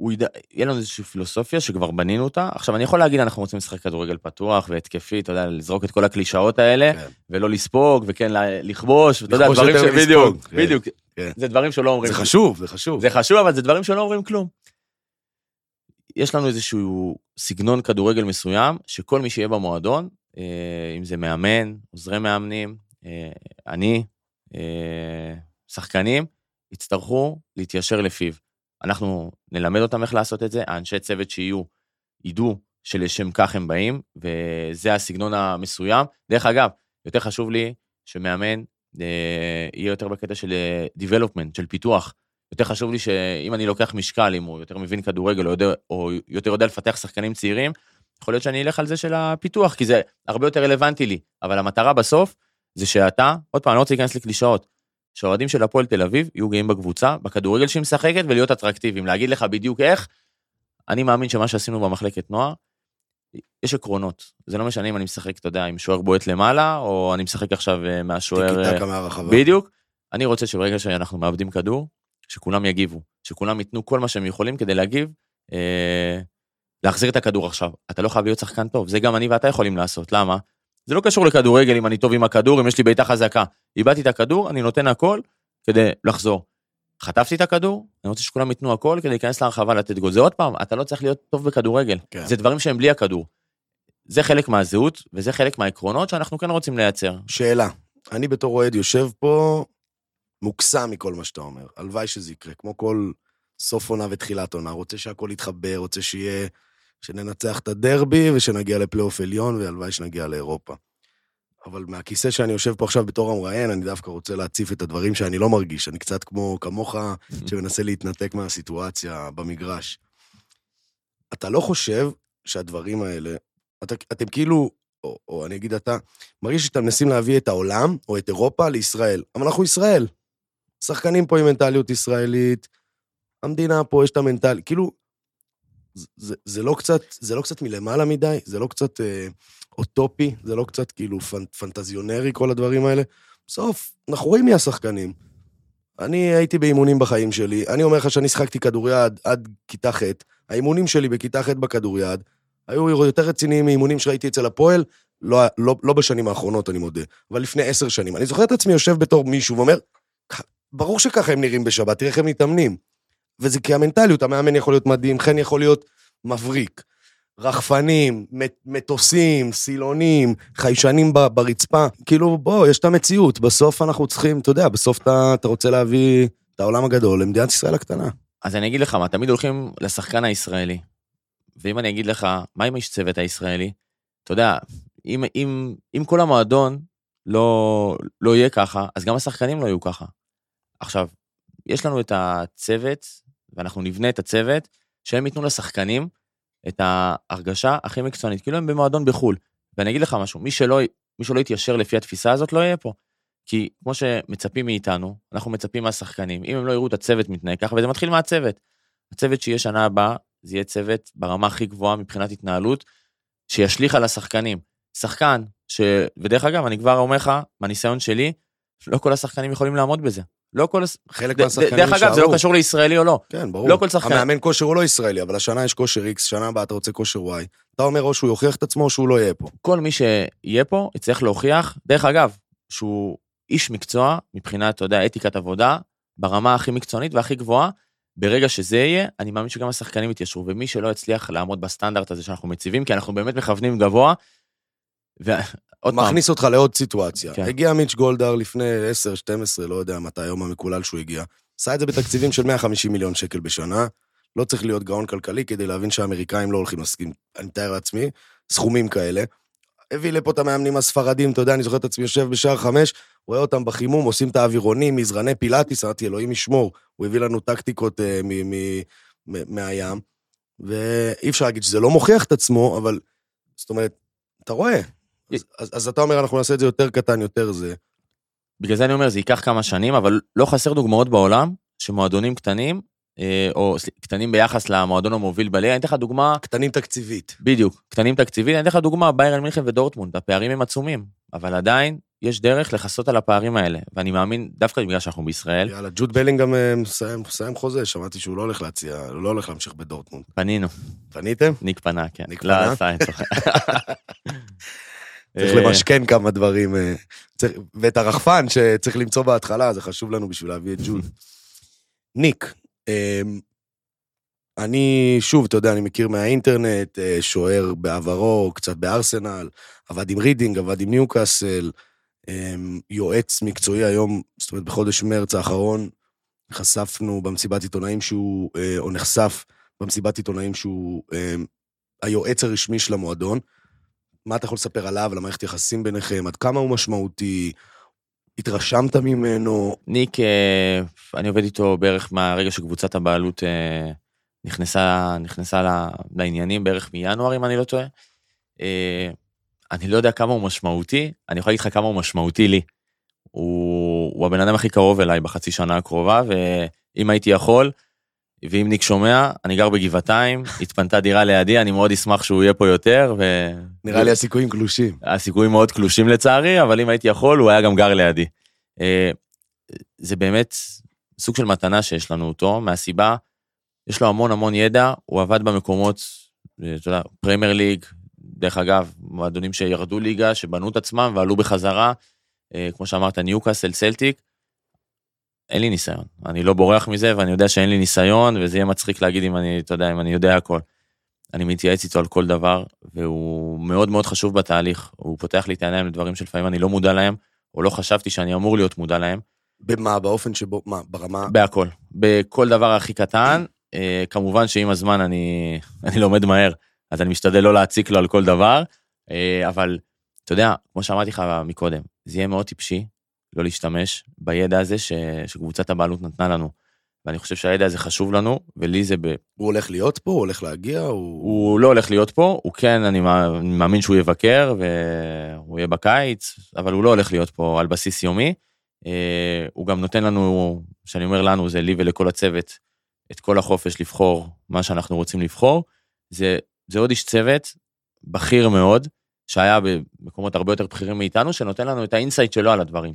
[SPEAKER 2] הוא ידע, יהיה לנו איזושהי פילוסופיה שכבר בנינו אותה. עכשיו, אני יכול להגיד, אנחנו רוצים לשחק כדורגל פתוח והתקפי, אתה יודע, לזרוק את כל הקלישאות האלה,
[SPEAKER 1] כן.
[SPEAKER 2] ולא לספוג, וכן לכבוש, ואתה יודע, דברים ש... בדיוק,
[SPEAKER 1] כן,
[SPEAKER 2] בדיוק.
[SPEAKER 1] כן.
[SPEAKER 2] זה דברים שלא אומרים.
[SPEAKER 1] זה חשוב, זה חשוב.
[SPEAKER 2] זה חשוב, אבל זה דברים שלא אומרים כלום. יש לנו איזשהו סגנון כדורגל מסוים, שכל מי שיהיה במועדון, אה, אם זה מאמן, עוזרי מאמנים, אה, אני, אה, שחקנים, יצטרכו להתיישר לפיו. אנחנו נלמד אותם איך לעשות את זה, האנשי צוות שיהיו, ידעו שלשם כך הם באים, וזה הסגנון המסוים. דרך אגב, יותר חשוב לי שמאמן אה, יהיה יותר בקטע של אה, development, של פיתוח. יותר חשוב לי שאם אני לוקח משקל, אם הוא יותר מבין כדורגל או, יודע, או יותר יודע לפתח שחקנים צעירים, יכול להיות שאני אלך על זה של הפיתוח, כי זה הרבה יותר רלוונטי לי. אבל המטרה בסוף זה שאתה, עוד פעם, אני לא רוצה להיכנס לקלישאות, שהאוהדים של הפועל תל אביב יהיו גאים בקבוצה, בכדורגל שהיא משחקת ולהיות אטרקטיביים, להגיד לך בדיוק איך. אני מאמין שמה שעשינו במחלקת נוער, יש עקרונות. זה לא משנה אם אני משחק, אתה יודע, עם שוער בועט למעלה, או אני משחק עכשיו אה, מהשוער... אה. בדיוק. אני רוצה שברגע שאנחנו מאבדים כדור, שכולם יגיבו, שכולם ייתנו כל מה שהם יכולים כדי להגיב, אה, להחזיר את הכדור עכשיו. אתה לא חייב להיות שחקן טוב, זה גם אני ואתה יכולים לעשות, למה? זה לא קשור לכדורגל אם אני טוב עם הכדור, אם יש לי בעיטה חזקה. איבדתי את הכדור, אני נותן הכל כדי לחזור. חטפתי את הכדור, אני רוצה שכולם ייתנו הכל כדי להיכנס להרחבה לתת גול. זה עוד פעם, אתה לא צריך להיות טוב בכדורגל.
[SPEAKER 1] כן.
[SPEAKER 2] זה דברים שהם בלי הכדור. זה חלק מהזהות, וזה חלק מהעקרונות שאנחנו כן רוצים לייצר.
[SPEAKER 1] שאלה, אני בתור אוהד יושב פה מוקסם מכל מה שאתה אומר. הלוואי שזה יקרה, כמו כל סוף עונה ותחילת עונה. רוצה שהכל יתחבר, רוצה שיהיה... שננצח את הדרבי ושנגיע לפלייאוף עליון, והלוואי שנגיע לאירופה. אבל מהכיסא שאני יושב פה עכשיו בתור המראיין, אני דווקא רוצה להציף את הדברים שאני לא מרגיש. אני קצת כמו כמוך, שמנסה להתנתק מהסיטואציה במגרש. אתה לא חושב שהדברים האלה, אתה, אתם כאילו, או, או אני אגיד אתה, מרגיש שאתם מנסים להביא את העולם או את אירופה לישראל. אבל אנחנו ישראל. שחקנים פה עם מנטליות ישראלית, המדינה פה יש את המנטליות, כאילו, זה, זה, לא קצת, זה לא קצת מלמעלה מדי, זה לא קצת אה, אוטופי, זה לא קצת כאילו פנ, פנטזיונרי, כל הדברים האלה. בסוף, אנחנו רואים מי השחקנים. אני הייתי באימונים בחיים שלי, אני אומר לך שאני שחקתי כדוריד עד כיתה ח', האימונים שלי בכיתה ח' בכדוריד היו יותר רציניים מאימונים שראיתי אצל הפועל, לא, לא, לא בשנים האחרונות, אני מודה, אבל לפני עשר שנים. אני זוכר את עצמי יושב בתור מישהו ואומר, ברור שככה הם נראים בשבת, תראה איך הם מתאמנים. וזה כי המנטליות, המאמן יכול להיות מדהים, חן יכול להיות מבריק. רחפנים, מט- מטוסים, סילונים, חיישנים ברצפה. כאילו, בוא, יש את המציאות. בסוף אנחנו צריכים, אתה יודע, בסוף אתה, אתה רוצה להביא את העולם הגדול למדינת ישראל הקטנה.
[SPEAKER 2] אז אני אגיד לך מה, תמיד הולכים לשחקן הישראלי. ואם אני אגיד לך, מה עם איש צוות הישראלי? אתה יודע, אם, אם, אם כל המועדון לא, לא יהיה ככה, אז גם השחקנים לא יהיו ככה. עכשיו, יש לנו את הצוות, ואנחנו נבנה את הצוות, שהם ייתנו לשחקנים את ההרגשה הכי מקצוענית, כאילו הם במועדון בחו"ל. ואני אגיד לך משהו, מי שלא, מי שלא יתיישר לפי התפיסה הזאת, לא יהיה פה. כי כמו שמצפים מאיתנו, אנחנו מצפים מהשחקנים. אם הם לא יראו את הצוות מתנהג ככה, וזה מתחיל מהצוות. הצוות שיהיה שנה הבאה, זה יהיה צוות ברמה הכי גבוהה מבחינת התנהלות, שישליך על השחקנים. שחקן, ש... ודרך אגב, אני כבר אומר לך, מהניסיון שלי, לא כל השחקנים יכולים לעמוד בזה. לא כל...
[SPEAKER 1] חלק מהשחקנים
[SPEAKER 2] דרך אגב, זה לא
[SPEAKER 1] יישארו.
[SPEAKER 2] קשור לישראלי או לא.
[SPEAKER 1] כן, ברור.
[SPEAKER 2] לא כל שחקן-
[SPEAKER 1] המאמן כושר הוא לא ישראלי, אבל השנה יש כושר X, שנה הבאה אתה רוצה כושר Y. אתה אומר או שהוא יוכיח את עצמו או שהוא לא יהיה פה.
[SPEAKER 2] כל מי שיהיה פה יצטרך להוכיח, דרך אגב, שהוא איש מקצוע מבחינת, אתה יודע, אתיקת עבודה, ברמה הכי מקצוענית והכי גבוהה. ברגע שזה יהיה, אני מאמין שגם השחקנים יתיישרו, ומי שלא יצליח לעמוד בסטנדרט הזה שאנחנו מציבים, כי אנחנו באמת מכוונים גבוה, ועוד פעם,
[SPEAKER 1] מכניס אותך לעוד סיטואציה.
[SPEAKER 2] כן.
[SPEAKER 1] הגיע מיץ' גולדהר לפני 10, 12, לא יודע מתי היום המקולל שהוא הגיע. עשה את זה בתקציבים של 150 מיליון שקל בשנה. לא צריך להיות גאון כלכלי כדי להבין שהאמריקאים לא הולכים להסכים, אני מתאר לעצמי, סכומים כאלה. הביא לפה את המאמנים הספרדים, אתה יודע, אני זוכר את עצמי יושב בשער חמש, רואה אותם בחימום, עושים את האווירונים, מזרני פילאטיס, אמרתי, אלוהים ישמור. הוא הביא לנו טקטיקות אה, מ- מ- מ- מהים, ואי אפשר להגיד שזה לא מוכיח את עצמו, אבל, זאת אומרת, אתה רואה. אז, אז, אז אתה אומר, אנחנו נעשה את זה יותר קטן, יותר זה.
[SPEAKER 2] בגלל זה אני אומר, זה ייקח כמה שנים, אבל לא חסר דוגמאות בעולם שמועדונים קטנים, אה, או קטנים ביחס למועדון המוביל בליגה, אני אתן לך דוגמה,
[SPEAKER 1] קטנים תקציבית.
[SPEAKER 2] בדיוק, קטנים תקציבית, אני אתן לך דוגמה, ביירן מינכן ודורטמונד, הפערים הם עצומים, אבל עדיין יש דרך לכסות על הפערים האלה, ואני מאמין, דווקא בגלל שאנחנו בישראל,
[SPEAKER 1] יאללה, ג'וד בלינגהם אה, מסיים, מסיים חוזה, שמעתי שהוא לא הולך להציע, הוא לא הולך להמשיך בדורטמונד.
[SPEAKER 2] פנינו,
[SPEAKER 1] פניתם?
[SPEAKER 2] ניק פנה, כן.
[SPEAKER 1] ניק
[SPEAKER 2] לא,
[SPEAKER 1] פנה?
[SPEAKER 2] אני צוחק.
[SPEAKER 1] צריך
[SPEAKER 2] אה,
[SPEAKER 1] למשכן כמה דברים, אה, צריך- ואת הרחפן שצריך למצוא בהתחלה, זה חשוב לנו בשביל להביא את ג'וד. ניק, אה, אני, שוב, אתה יודע, אני מכיר מהאינטרנט, שוער בעברו, קצת בארסנל, עבד עם רידינג, עבד עם ניוקאסל, יועץ מקצועי היום, זאת אומרת, בחודש מרץ האחרון, חשפנו במסיבת עיתונאים שהוא, או נחשף במסיבת עיתונאים שהוא היועץ הרשמי של המועדון. מה אתה יכול לספר עליו, על המערכת יחסים ביניכם, עד כמה הוא משמעותי, התרשמת ממנו?
[SPEAKER 2] ניק, אה, אני עובד איתו בערך מהרגע שקבוצת הבעלות אה, נכנסה, נכנסה לעניינים, בערך מינואר, אם אני לא טועה. אה, אני לא יודע כמה הוא משמעותי, אני יכול להגיד לך כמה הוא משמעותי לי. הוא, הוא הבן אדם הכי קרוב אליי בחצי שנה הקרובה, ואם הייתי יכול, ואם ניק שומע, אני גר בגבעתיים, התפנתה דירה לידי, אני מאוד אשמח שהוא יהיה פה יותר, ו...
[SPEAKER 1] נראה לי הסיכויים קלושים.
[SPEAKER 2] הסיכויים מאוד קלושים לצערי, אבל אם הייתי יכול, הוא היה גם גר לידי. אה, זה באמת סוג של מתנה שיש לנו אותו, מהסיבה, יש לו המון המון ידע, הוא עבד במקומות, אה, אתה יודע, פרמייר ליג, דרך אגב, מועדונים שירדו ליגה, שבנו את עצמם ועלו בחזרה, אה, כמו שאמרת, ניוקאסל, סלטיק. אין לי ניסיון, אני לא בורח מזה, ואני יודע שאין לי ניסיון, וזה יהיה מצחיק להגיד אם אני, אתה יודע, אם אני יודע הכל. אני מתייעץ איתו על כל דבר, והוא מאוד מאוד חשוב בתהליך. הוא פותח לי את העיניים לדברים שלפעמים אני לא מודע להם, או לא חשבתי שאני אמור להיות מודע להם,
[SPEAKER 1] במה, באופן שבו, מה, ברמה...
[SPEAKER 2] בהכל. בכל דבר הכי קטן. אה, כמובן שעם הזמן אני, אני לומד מהר, אז אני משתדל לא להציק לו על כל דבר, אה, אבל אתה יודע, כמו שאמרתי לך מקודם, זה יהיה מאוד טיפשי לא להשתמש בידע הזה ש, שקבוצת הבעלות נתנה לנו. ואני חושב שהידע הזה חשוב לנו, ולי זה ב,
[SPEAKER 1] הוא הולך להיות פה? הוא הולך להגיע? הוא...
[SPEAKER 2] הוא לא הולך להיות פה, הוא כן, אני מא- אני מאמין שהוא יבקר והוא יהיה בקיץ, אבל הוא לא הולך להיות פה על בסיס יומי. אה, הוא גם נותן לנו, כשאני אומר לנו, זה לי ולכל הצוות, את כל החופש לבחור מה שאנחנו רוצים לבחור. זה, זה עוד איש צוות בכיר מאוד, שהיה במקומות הרבה יותר בכירים מאיתנו, שנותן לנו את ה insight שלו על הדברים.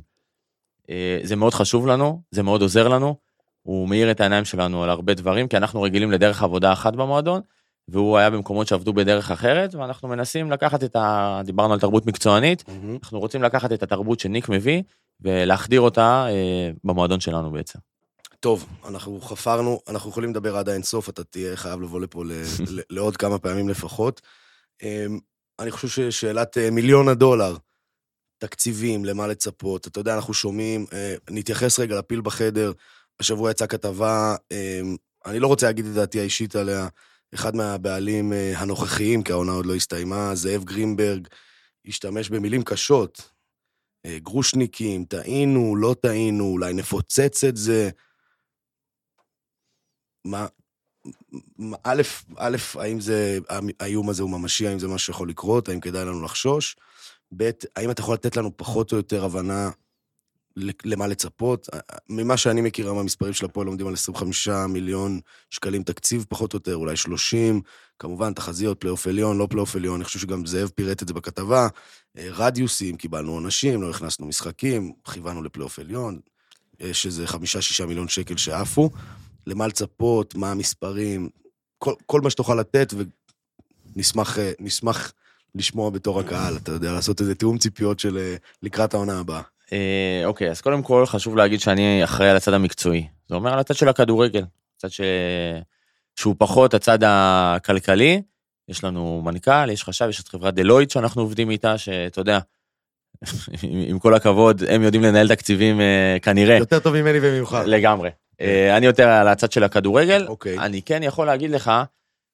[SPEAKER 2] אה, זה מאוד חשוב לנו, זה מאוד עוזר לנו. הוא מאיר את העיניים שלנו על הרבה דברים, כי אנחנו רגילים לדרך עבודה אחת במועדון, והוא היה במקומות שעבדו בדרך אחרת, ואנחנו מנסים לקחת את ה... דיברנו על תרבות מקצוענית,
[SPEAKER 1] מהמם.
[SPEAKER 2] אנחנו רוצים לקחת את התרבות שניק מביא, ולהחדיר אותה אה, במועדון שלנו בעצם.
[SPEAKER 1] טוב, אנחנו חפרנו, אנחנו יכולים לדבר עד האינסוף, אתה תהיה חייב לבוא לפה ל- ל- לעוד כמה פעמים לפחות. אמ, אני חושב ששאלת אה, מיליון הדולר, תקציבים, למה לצפות, אתה יודע, אנחנו שומעים, אה, נתייחס רגע לפיל בחדר, השבוע יצאה כתבה, אמ, אני לא רוצה להגיד את דעתי האישית עליה, אחד מהבעלים אה, הנוכחיים, כי העונה עוד לא הסתיימה, זאב גרינברג, השתמש במילים קשות. אה, גרושניקים, טעינו, לא טעינו, אולי נפוצץ את זה. מה, א', א', האם זה, האיום הזה הוא ממשי, האם זה מה שיכול לקרות, האם כדאי לנו לחשוש? ב', האם אתה יכול לתת לנו פחות או יותר הבנה למה לצפות? ממה שאני מכיר המספרים של הפועל עומדים על 25 מיליון שקלים תקציב, פחות או יותר, אולי 30. כמובן, תחזיות, פלייאוף עליון, לא פלייאוף עליון, אני חושב שגם זאב פירט את זה בכתבה. אה, רדיוסים, קיבלנו עונשים, לא הכנסנו משחקים, כיוונו לפלייאוף עליון. יש איזה חמישה-שישה מיליון שקל שעפו. למה לצפות, מה המספרים, כל, כל מה שתוכל לתת, ונשמח אה, נשמח לשמוע בתור הקהל, אתה יודע, לעשות איזה תיאום ציפיות של אה, לקראת העונה הבאה.
[SPEAKER 2] אה, אוקיי, אז קודם כל חשוב להגיד שאני אחראי על הצד המקצועי. זה אומר על הצד של הכדורגל, צד ש... שהוא פחות הצד הכלכלי. יש לנו מנכ"ל, יש חשב, יש את חברת דלויד שאנחנו עובדים איתה, שאתה יודע, עם כל הכבוד, הם יודעים לנהל תקציבים אה, כנראה.
[SPEAKER 1] יותר טוב ממני וממך.
[SPEAKER 2] לגמרי. אני יותר על הצד של הכדורגל.
[SPEAKER 1] אוקיי.
[SPEAKER 2] אני כן יכול להגיד לך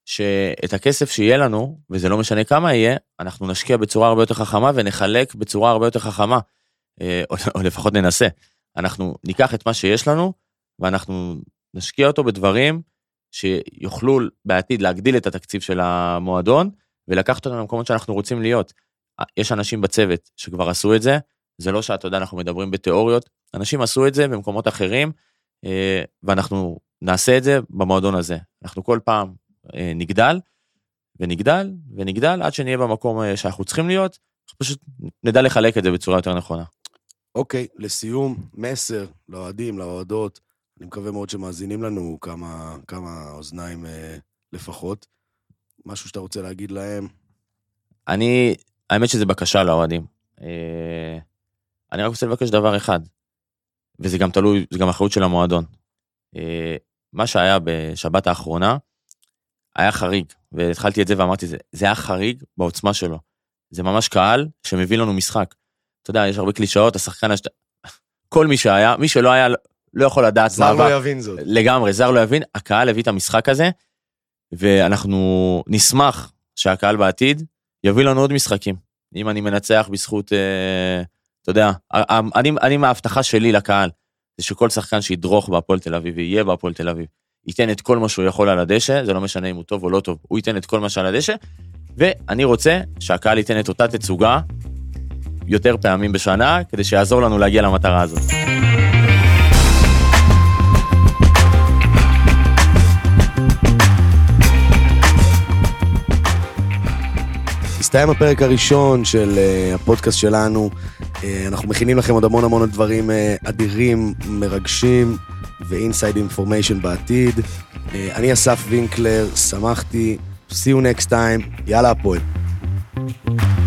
[SPEAKER 2] שאת הכסף שיהיה לנו, וזה לא משנה כמה יהיה, אנחנו נשקיע בצורה הרבה יותר חכמה ונחלק בצורה הרבה יותר חכמה. אה, או, או לפחות ננסה. אנחנו ניקח את מה שיש לנו, ואנחנו נשקיע אותו בדברים שיוכלו בעתיד להגדיל את התקציב של המועדון, ולקחת אותנו למקומות שאנחנו רוצים להיות. יש אנשים בצוות שכבר עשו את זה, זה לא שאתה יודע, אנחנו מדברים בתיאוריות, אנשים עשו את זה במקומות אחרים, אה, ואנחנו נעשה את זה במועדון הזה. אנחנו כל פעם אה, נגדל, ונגדל, ונגדל, עד שנהיה במקום אה, שאנחנו צריכים להיות, אנחנו פשוט נדע לחלק את זה בצורה יותר נכונה.
[SPEAKER 1] אוקיי, לסיום, מסר לאוהדים, לאוהדות, אני מקווה מאוד שמאזינים לנו כמה, כמה אוזניים אה, לפחות. משהו שאתה רוצה להגיד להם?
[SPEAKER 2] אני, האמת שזה בקשה לאוהדים. אה, אני רק רוצה לבקש דבר אחד, וזה גם תלוי, זה גם אחריות של המועדון. אה, מה שהיה בשבת האחרונה, היה חריג, והתחלתי את זה ואמרתי, זה, זה היה חריג בעוצמה שלו. זה ממש קהל שמביא לנו משחק. אתה יודע, יש הרבה קלישאות, השחקן, השת... כל מי שהיה, מי שלא היה, לא יכול לדעת
[SPEAKER 1] זר לא יבין זאת.
[SPEAKER 2] לגמרי, זר לא יבין, הקהל הביא את המשחק הזה, ואנחנו נשמח שהקהל בעתיד יביא לנו עוד משחקים. אם אני מנצח בזכות, אה, אתה יודע, אני, אני מההבטחה שלי לקהל, זה שכל שחקן שידרוך בהפועל תל אביב ויהיה בהפועל תל אביב, ייתן את כל מה שהוא יכול על הדשא, זה לא משנה אם הוא טוב או לא טוב, הוא ייתן את כל מה שעל הדשא, ואני רוצה שהקהל ייתן את אותה תצוגה יותר פעמים בשנה, כדי שיעזור לנו להגיע למטרה הזאת.
[SPEAKER 1] הסתיים הפרק הראשון של uh, הפודקאסט שלנו. Uh, אנחנו מכינים לכם עוד המון המון דברים uh, אדירים, מרגשים ו-inside information בעתיד. אני אסף וינקלר, שמחתי, see you next time, יאללה הפועל. thank you